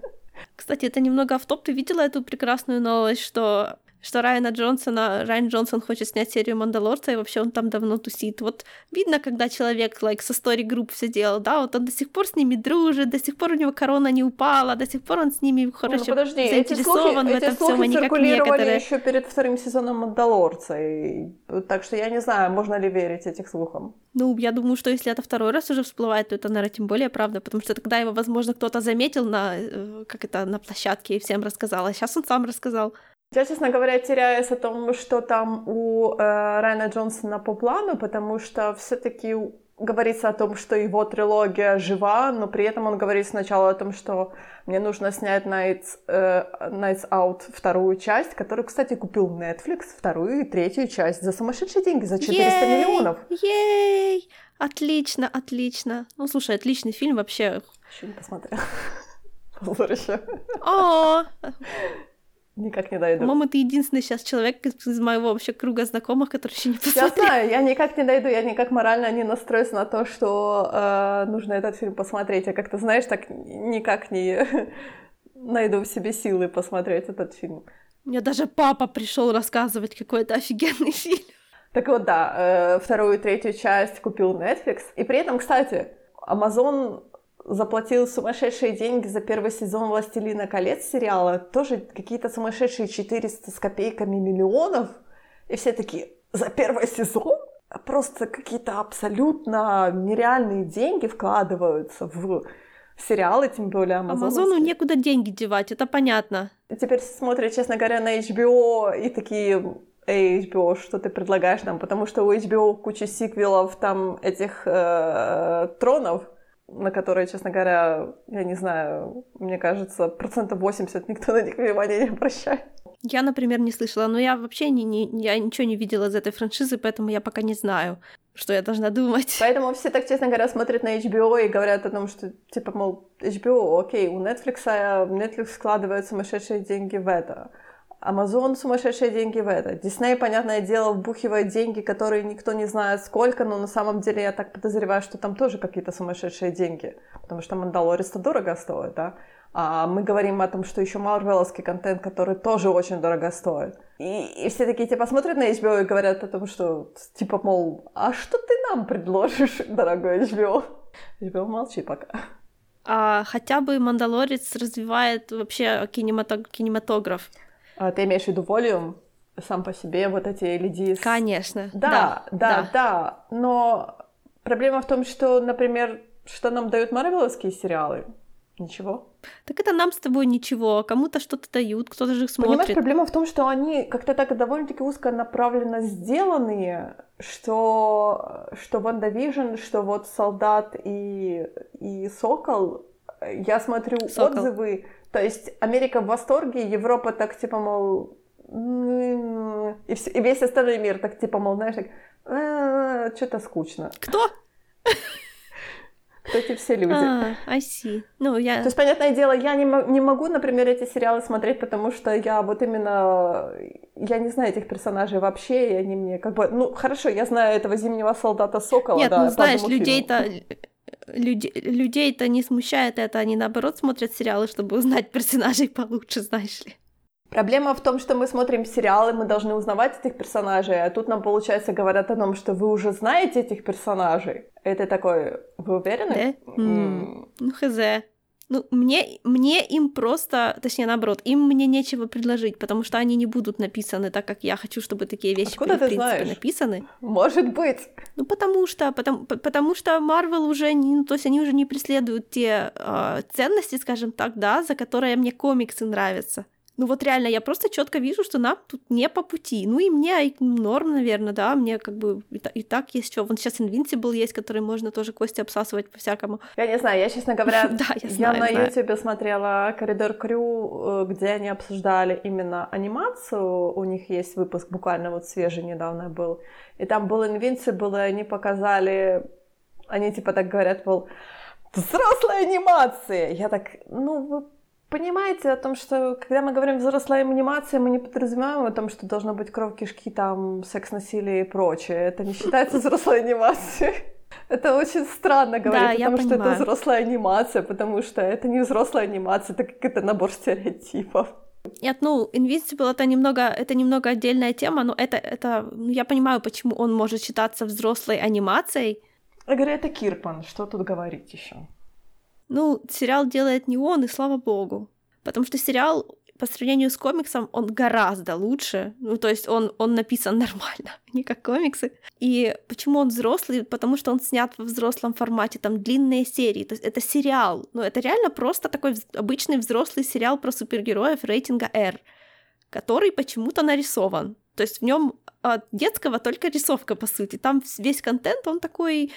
Кстати, это немного автоп. Ты видела эту прекрасную новость, что что Райана Джонсона, Райан Джонсон хочет снять серию Мандалорца, и вообще он там давно тусит. Вот видно, когда человек like, со стори групп все делал, да, вот он до сих пор с ними дружит, до сих пор у него корона не упала, до сих пор он с ними хорошо ну, подожди, заинтересован эти слухи, в этом всем, а не как некоторые. еще перед вторым сезоном Мандалорца, и... так что я не знаю, можно ли верить этим слухам. Ну, я думаю, что если это второй раз уже всплывает, то это, наверное, тем более правда, потому что тогда его, возможно, кто-то заметил на, э, как это, на площадке и всем рассказал, а сейчас он сам рассказал. Я, честно говоря, теряюсь о том, что там у э, Райана Джонсона по плану, потому что все-таки говорится о том, что его трилогия жива, но при этом он говорит сначала о том, что мне нужно снять Nights, э, Nights Out вторую часть, которую, кстати, купил Netflix, вторую и третью часть за сумасшедшие деньги, за 400 Ей! миллионов. Ей! Отлично, отлично. Ну, слушай, отличный фильм вообще. Еще не посмотрела. *laughs* Позор еще. О, Никак не дойду. По-моему, ты единственный сейчас человек из моего вообще круга знакомых, который еще не посмотрел. Я знаю, я никак не дойду, я никак морально не настроюсь на то, что э, нужно этот фильм посмотреть. Я как-то, знаешь, так никак не *laughs* найду в себе силы посмотреть этот фильм. Меня даже папа пришел рассказывать какой-то офигенный *laughs* фильм. Так вот, да, э, вторую и третью часть купил Netflix. И при этом, кстати, Amazon заплатил сумасшедшие деньги за первый сезон «Властелина колец» сериала, тоже какие-то сумасшедшие 400 с копейками миллионов, и все такие, за первый сезон? Просто какие-то абсолютно нереальные деньги вкладываются в сериалы, тем более Амазон. Амазону некуда деньги девать, это понятно. Теперь смотрят, честно говоря, на HBO и такие, эй, HBO, что ты предлагаешь нам? Потому что у HBO куча сиквелов там этих э, тронов, на которые, честно говоря, я не знаю, мне кажется, процентов 80 никто на них внимания не обращает. Я, например, не слышала, но я вообще не, не, я ничего не видела из этой франшизы, поэтому я пока не знаю, что я должна думать. Поэтому все так, честно говоря, смотрят на HBO и говорят о том, что, типа, мол, HBO, окей, у Netflix, Netflix складывает сумасшедшие деньги в это. Amazon сумасшедшие деньги в это. Disney, понятное дело, вбухивает деньги, которые никто не знает сколько, но на самом деле я так подозреваю, что там тоже какие-то сумасшедшие деньги, потому что Мандалорис-то дорого стоит, да? А мы говорим о том, что еще марвеловский контент, который тоже очень дорого стоит. И, и все такие типа смотрят на HBO и говорят о том, что типа, мол, а что ты нам предложишь, *laughs* дорогой HBO? HBO молчи пока. А хотя бы Мандалорец развивает вообще кинематограф. А, ты имеешь в виду volume сам по себе, вот эти LED и... Конечно. Да, да, да, да, да. Но проблема в том, что, например, что нам дают марвеловские сериалы? Ничего. Так это нам с тобой ничего, кому-то что-то дают, кто-то же их смотрит. Понимаешь, проблема в том, что они как-то так довольно-таки узко направленно сделанные, что, что WandaVision, что вот Солдат и, и Сокол, я смотрю Сокол. отзывы, то есть Америка в восторге, Европа так типа, мол, и, все, и весь остальной мир так типа, мол, знаешь, так, «А, что-то скучно. Кто? Кто эти все люди? А, I see. Ну, я... То есть, понятное дело, я не, не могу, например, эти сериалы смотреть, потому что я вот именно... Я не знаю этих персонажей вообще, и они мне как бы... Ну, хорошо, я знаю этого зимнего солдата Сокола, Нет, да, ну, знаешь, людей-то люди, людей-то не смущает это, они наоборот смотрят сериалы, чтобы узнать персонажей получше, знаешь ли. Проблема в том, что мы смотрим сериалы, мы должны узнавать этих персонажей, а тут нам, получается, говорят о том, что вы уже знаете этих персонажей. Это такой, вы уверены? Да? Mm. Ну, хз. Ну, мне, мне им просто, точнее, наоборот, им мне нечего предложить, потому что они не будут написаны так, как я хочу, чтобы такие вещи Откуда были, ты в принципе, знаешь? написаны. Может быть. Ну, потому что, потому, потому что Marvel уже, не, ну, то есть они уже не преследуют те э, ценности, скажем так, да, за которые мне комиксы нравятся. Ну вот реально, я просто четко вижу, что нам тут не по пути. Ну и мне норм, наверное, да, мне как бы и, и так есть что. Вон сейчас Invincible есть, который можно тоже кости обсасывать по-всякому. Я не знаю, я, честно говоря, *laughs* да, я, знаю, я на знаю. YouTube смотрела Коридор Крю, где они обсуждали именно анимацию. У них есть выпуск, буквально вот свежий недавно был. И там был Invincible, и они показали, они типа так говорят, был взрослая анимация. Я так, ну вы понимаете о том, что когда мы говорим взрослая анимация, мы не подразумеваем о том, что должно быть кровь, кишки, там, секс, насилие и прочее. Это не считается взрослой анимацией. Это очень странно говорить да, о том, что это взрослая анимация, потому что это не взрослая анимация, это как это набор стереотипов. Нет, ну, Invincible это немного, это немного отдельная тема, но это, это, ну, я понимаю, почему он может считаться взрослой анимацией. Я говорю, это Кирпан, что тут говорить еще? Ну, сериал делает не он, и слава богу. Потому что сериал по сравнению с комиксом он гораздо лучше. Ну, то есть он, он написан *laughs* нормально, не как комиксы. И почему он взрослый? Потому что он снят в взрослом формате, там длинные серии. То есть это сериал. Ну, это реально просто такой обычный взрослый сериал про супергероев рейтинга R, который почему-то нарисован. То есть в нем от детского только рисовка, по сути. Там весь контент, он такой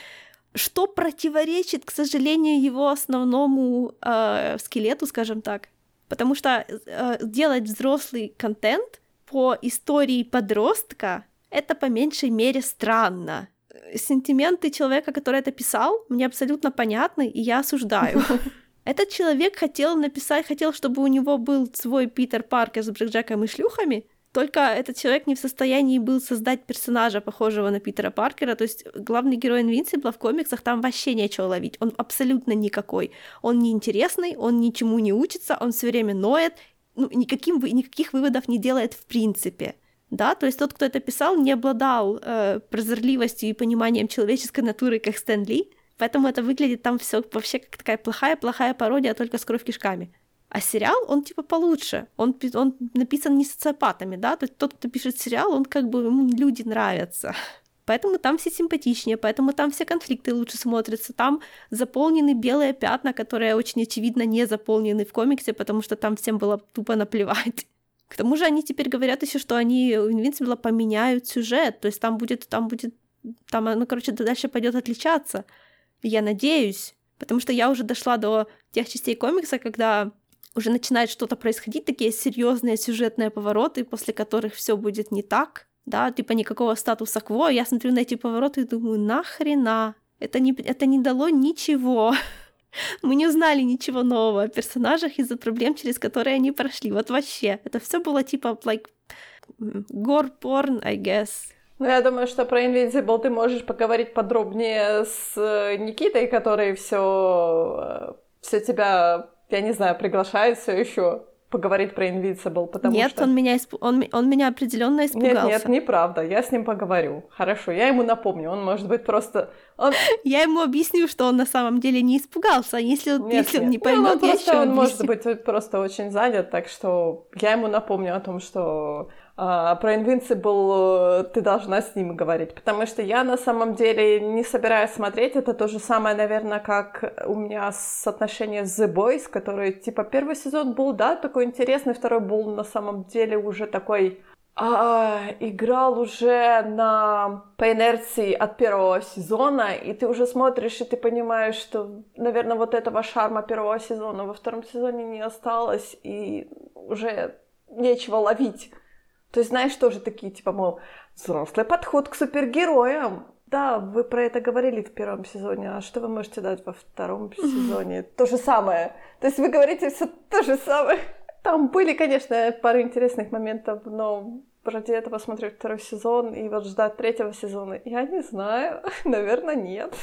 что противоречит, к сожалению, его основному э, скелету, скажем так. Потому что э, делать взрослый контент по истории подростка это по меньшей мере странно. Сентименты человека, который это писал, мне абсолютно понятны, и я осуждаю. *laughs* Этот человек хотел написать, хотел, чтобы у него был свой Питер Паркер с Брэкджеком и шлюхами, только этот человек не в состоянии был создать персонажа, похожего на Питера Паркера. То есть главный герой Инвинсибла в комиксах там вообще нечего ловить. Он абсолютно никакой. Он неинтересный, он ничему не учится, он все время ноет, ну, никаким, никаких выводов не делает в принципе. Да, то есть тот, кто это писал, не обладал э, прозорливостью и пониманием человеческой натуры, как Стэн Ли, поэтому это выглядит там все вообще как такая плохая-плохая пародия, только с кровь кишками. А сериал, он типа получше. Он, он написан не социопатами, да? То есть тот, кто пишет сериал, он как бы, ему люди нравятся. *laughs* Поэтому там все симпатичнее, поэтому там все конфликты лучше смотрятся. Там заполнены белые пятна, которые очень очевидно не заполнены в комиксе, потому что там всем было тупо наплевать. *laughs* К тому же они теперь говорят еще, что они Invincible поменяют сюжет, то есть там будет, там будет, там оно, короче, дальше пойдет отличаться. Я надеюсь, потому что я уже дошла до тех частей комикса, когда уже начинает что-то происходить, такие серьезные сюжетные повороты, после которых все будет не так, да, типа никакого статуса кво. Я смотрю на эти повороты и думаю, нахрена? Это не, это не дало ничего. *laughs* Мы не узнали ничего нового о персонажах из-за проблем, через которые они прошли. Вот вообще. Это все было типа, like, gore porn, I guess. Ну, я думаю, что про Invincible ты можешь поговорить подробнее с э, Никитой, который все, э, все тебя я не знаю, приглашает все еще поговорить про Invincible, потому нет, что... Нет, он меня, исп... он, он меня определенно испугался. Нет, нет, неправда, я с ним поговорю. Хорошо, я ему напомню, он может быть просто... Он... Я ему объясню, что он на самом деле не испугался, если, нет, если нет. он не поймет, ну, я просто, еще Он может быть просто очень занят, так что я ему напомню о том, что а, про Invincible э, ты должна с ним говорить, потому что я на самом деле не собираюсь смотреть. Это то же самое, наверное, как у меня с отношения с The Boys, который, типа, первый сезон был, да, такой интересный, второй был на самом деле уже такой а, играл уже на по инерции от первого сезона, и ты уже смотришь, и ты понимаешь, что, наверное, вот этого шарма первого сезона во втором сезоне не осталось, и уже нечего ловить. То есть, знаешь, тоже такие, типа, мол, взрослый подход к супергероям. Да, вы про это говорили в первом сезоне, а что вы можете дать во втором сезоне? То же самое. То есть вы говорите все то же самое. *laughs* Там были, конечно, пару интересных моментов, но ради этого смотреть второй сезон и вот ждать третьего сезона, я не знаю, *laughs* наверное, нет.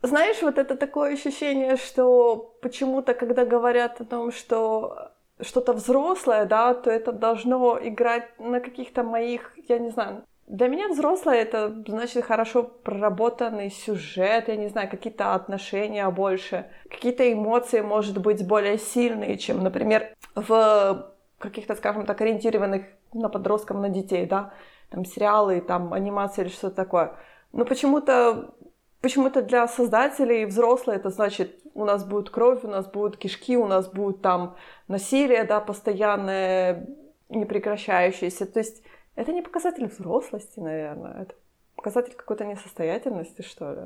Знаешь, вот это такое ощущение, что почему-то, когда говорят о том, что что-то взрослое, да, то это должно играть на каких-то моих, я не знаю, для меня взрослое это значит хорошо проработанный сюжет, я не знаю, какие-то отношения больше, какие-то эмоции, может быть, более сильные, чем, например, в каких-то, скажем так, ориентированных на подростков, на детей, да, там сериалы, там анимация или что-то такое. Но почему-то почему-то для создателей взрослые это значит, у нас будет кровь, у нас будут кишки, у нас будет там насилие, да, постоянное, непрекращающееся. То есть это не показатель взрослости, наверное, это показатель какой-то несостоятельности, что ли.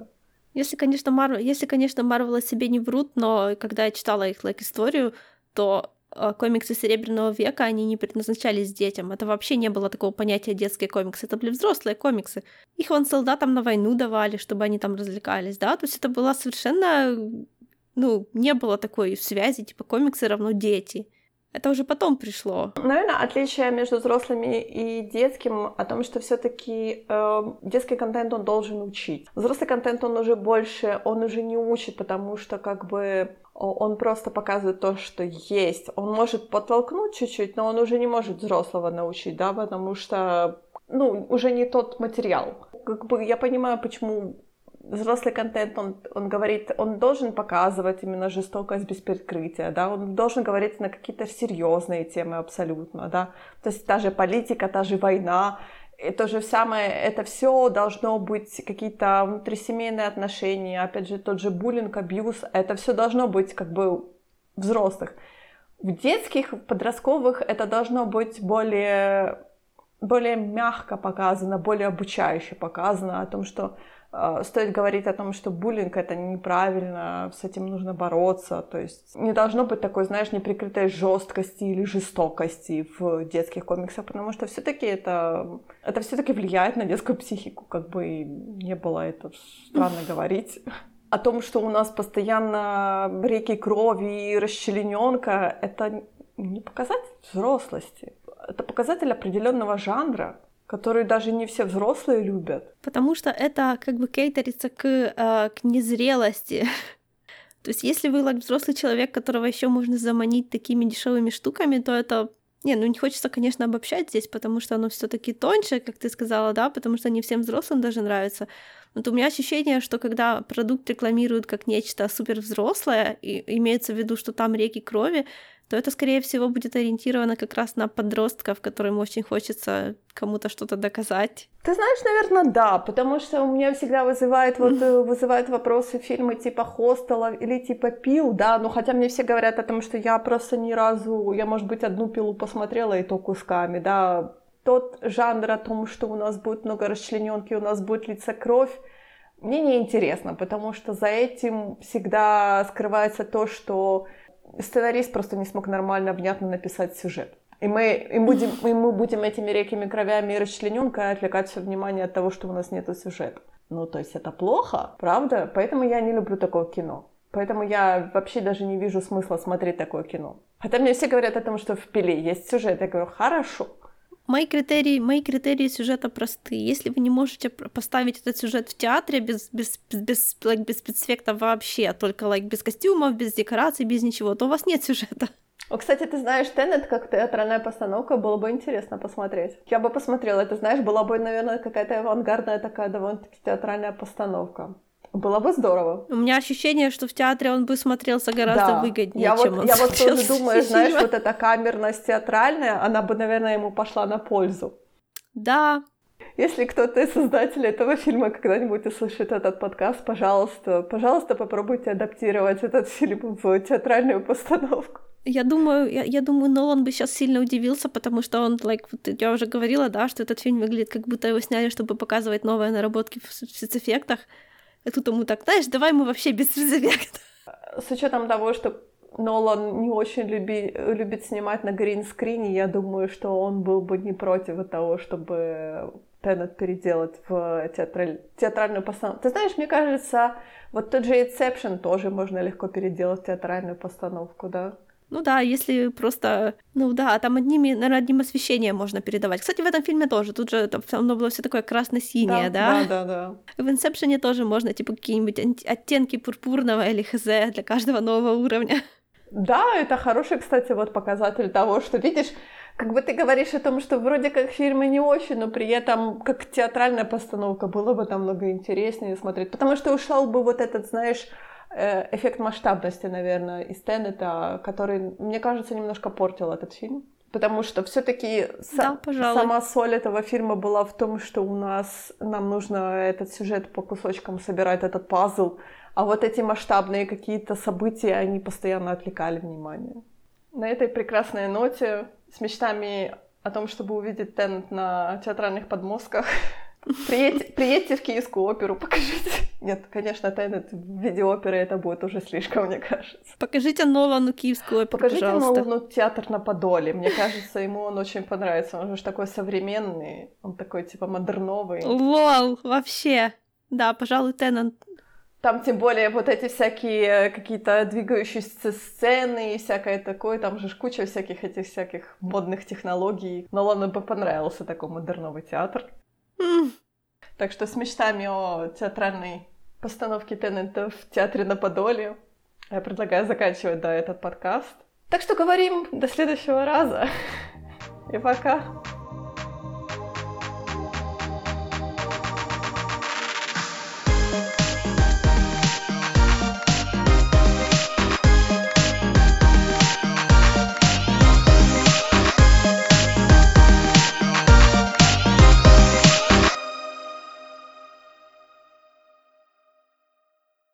Если, конечно, Марвел, если, конечно, Марвел о себе не врут, но когда я читала их like, историю, то комиксы Серебряного века, они не предназначались детям. Это вообще не было такого понятия детские комиксы. Это были взрослые комиксы. Их вон солдатам на войну давали, чтобы они там развлекались, да? То есть это было совершенно... Ну, не было такой связи, типа комиксы равно дети. Это уже потом пришло. Наверное, отличие между взрослыми и детским о том, что все-таки э, детский контент он должен учить. Взрослый контент он уже больше, он уже не учит, потому что как бы он просто показывает то, что есть. Он может подтолкнуть чуть-чуть, но он уже не может взрослого научить, да, потому что, ну, уже не тот материал. Как бы я понимаю, почему взрослый контент, он, он говорит, он должен показывать именно жестокость без прикрытия, да, он должен говорить на какие-то серьезные темы абсолютно, да, то есть та же политика, та же война, и то же самое, это все должно быть какие-то внутрисемейные отношения, опять же, тот же буллинг, абьюз, это все должно быть как бы взрослых. В детских, подростковых это должно быть более, более мягко показано, более обучающе показано о том, что стоит говорить о том, что буллинг это неправильно, с этим нужно бороться. То есть не должно быть такой, знаешь, неприкрытой жесткости или жестокости в детских комиксах, потому что все-таки это, это все-таки влияет на детскую психику, как бы не было это *laughs* странно говорить. О том, что у нас постоянно реки крови и расчлененка, это не показатель взрослости. Это показатель определенного жанра, который даже не все взрослые любят. Потому что это как бы кейтерится к, э, к незрелости. *laughs* То есть, если вы like, взрослый человек, которого еще можно заманить такими дешевыми штуками, то это не, ну не хочется, конечно, обобщать здесь, потому что оно все-таки тоньше, как ты сказала, да, потому что не всем взрослым даже нравится. Вот у меня ощущение, что когда продукт рекламируют как нечто супер взрослое, и имеется в виду, что там реки крови, то это, скорее всего, будет ориентировано как раз на подростков, которым очень хочется кому-то что-то доказать. Ты знаешь, наверное, да, потому что у меня всегда вызывает, вот, э, вызывают вопросы фильмы типа «Хостела» или типа «Пил», да, ну хотя мне все говорят о том, что я просто ни разу, я, может быть, одну «Пилу» посмотрела и то кусками, да, тот жанр о том, что у нас будет много расчлененки, у нас будет лица кровь, мне не интересно, потому что за этим всегда скрывается то, что сценарист просто не смог нормально, внятно написать сюжет. И мы, и будем, и мы будем этими рекими кровями и расчлененкой отвлекать все внимание от того, что у нас нет сюжета. Ну, то есть это плохо, правда? Поэтому я не люблю такое кино. Поэтому я вообще даже не вижу смысла смотреть такое кино. Хотя мне все говорят о том, что в «Пиле» есть сюжет. Я говорю, хорошо. Мои критерии, мои критерии сюжета простые. Если вы не можете поставить этот сюжет в театре без, без, без, like, без спецэффектов вообще, только like, без костюмов, без декораций, без ничего, то у вас нет сюжета. О, кстати, ты знаешь, Теннет как театральная постановка было бы интересно посмотреть. Я бы посмотрела, это знаешь, была бы, наверное, какая-то авангардная такая довольно-таки театральная постановка. Было бы здорово. У меня ощущение, что в театре он бы смотрелся гораздо да. выгоднее, я чем вот, он Я вот тоже *laughs* думаю, знаешь, вот эта камерность театральная, она бы, наверное, ему пошла на пользу. Да. Если кто-то из создателей этого фильма когда-нибудь услышит этот подкаст, пожалуйста, пожалуйста, попробуйте адаптировать этот фильм в театральную постановку. Я думаю, я, я думаю, Нолан бы сейчас сильно удивился, потому что он, like, вот я уже говорила, да, что этот фильм выглядит, как будто его сняли, чтобы показывать новые наработки в спецэффектах. Тут ему так, знаешь, давай мы вообще без спецэффектов. С учетом того, что Нолан не очень люби, любит снимать на гринскрине, я думаю, что он был бы не против того, чтобы Теннет переделать в театраль... театральную постановку. Ты знаешь, мне кажется, вот тот же Inception тоже можно легко переделать в театральную постановку, да? Ну да, если просто, ну да, там одними, наверное, одним освещением можно передавать. Кстати, в этом фильме тоже, тут же там, оно было все такое красно-синее, да? Да, да, да. В Инсепшене тоже можно, типа, какие-нибудь оттенки пурпурного или хз для каждого нового уровня. Да, это хороший, кстати, вот показатель того, что, видишь, как бы ты говоришь о том, что вроде как фильмы не очень, но при этом как театральная постановка было бы там много интереснее смотреть, потому что ушел бы вот этот, знаешь, эффект масштабности, наверное, из Теннета, который, мне кажется, немножко портил этот фильм. Потому что все-таки да, са- сама соль этого фильма была в том, что у нас нам нужно этот сюжет по кусочкам собирать, этот пазл, а вот эти масштабные какие-то события, они постоянно отвлекали внимание. На этой прекрасной ноте с мечтами о том, чтобы увидеть Теннет на театральных подмостках, *laughs* Приедьте, приедьте в Киевскую оперу, покажите. Нет, конечно, Теннет в виде оперы это будет уже слишком, мне кажется. Покажите Нолану Киевскую оперу, Покажите пожалуйста. Нолану театр на Подоле. Мне кажется, ему он очень понравится. Он же такой современный, он такой типа модерновый. Лол, вообще. Да, пожалуй, Теннет там тем более вот эти всякие какие-то двигающиеся сцены и всякое такое, там же куча всяких этих всяких модных технологий. Нолану бы понравился такой модерновый театр. Так что с мечтами о театральной постановке Теннета в театре на Подоле Я предлагаю заканчивать, да, этот подкаст. Так что говорим до следующего раза. И пока.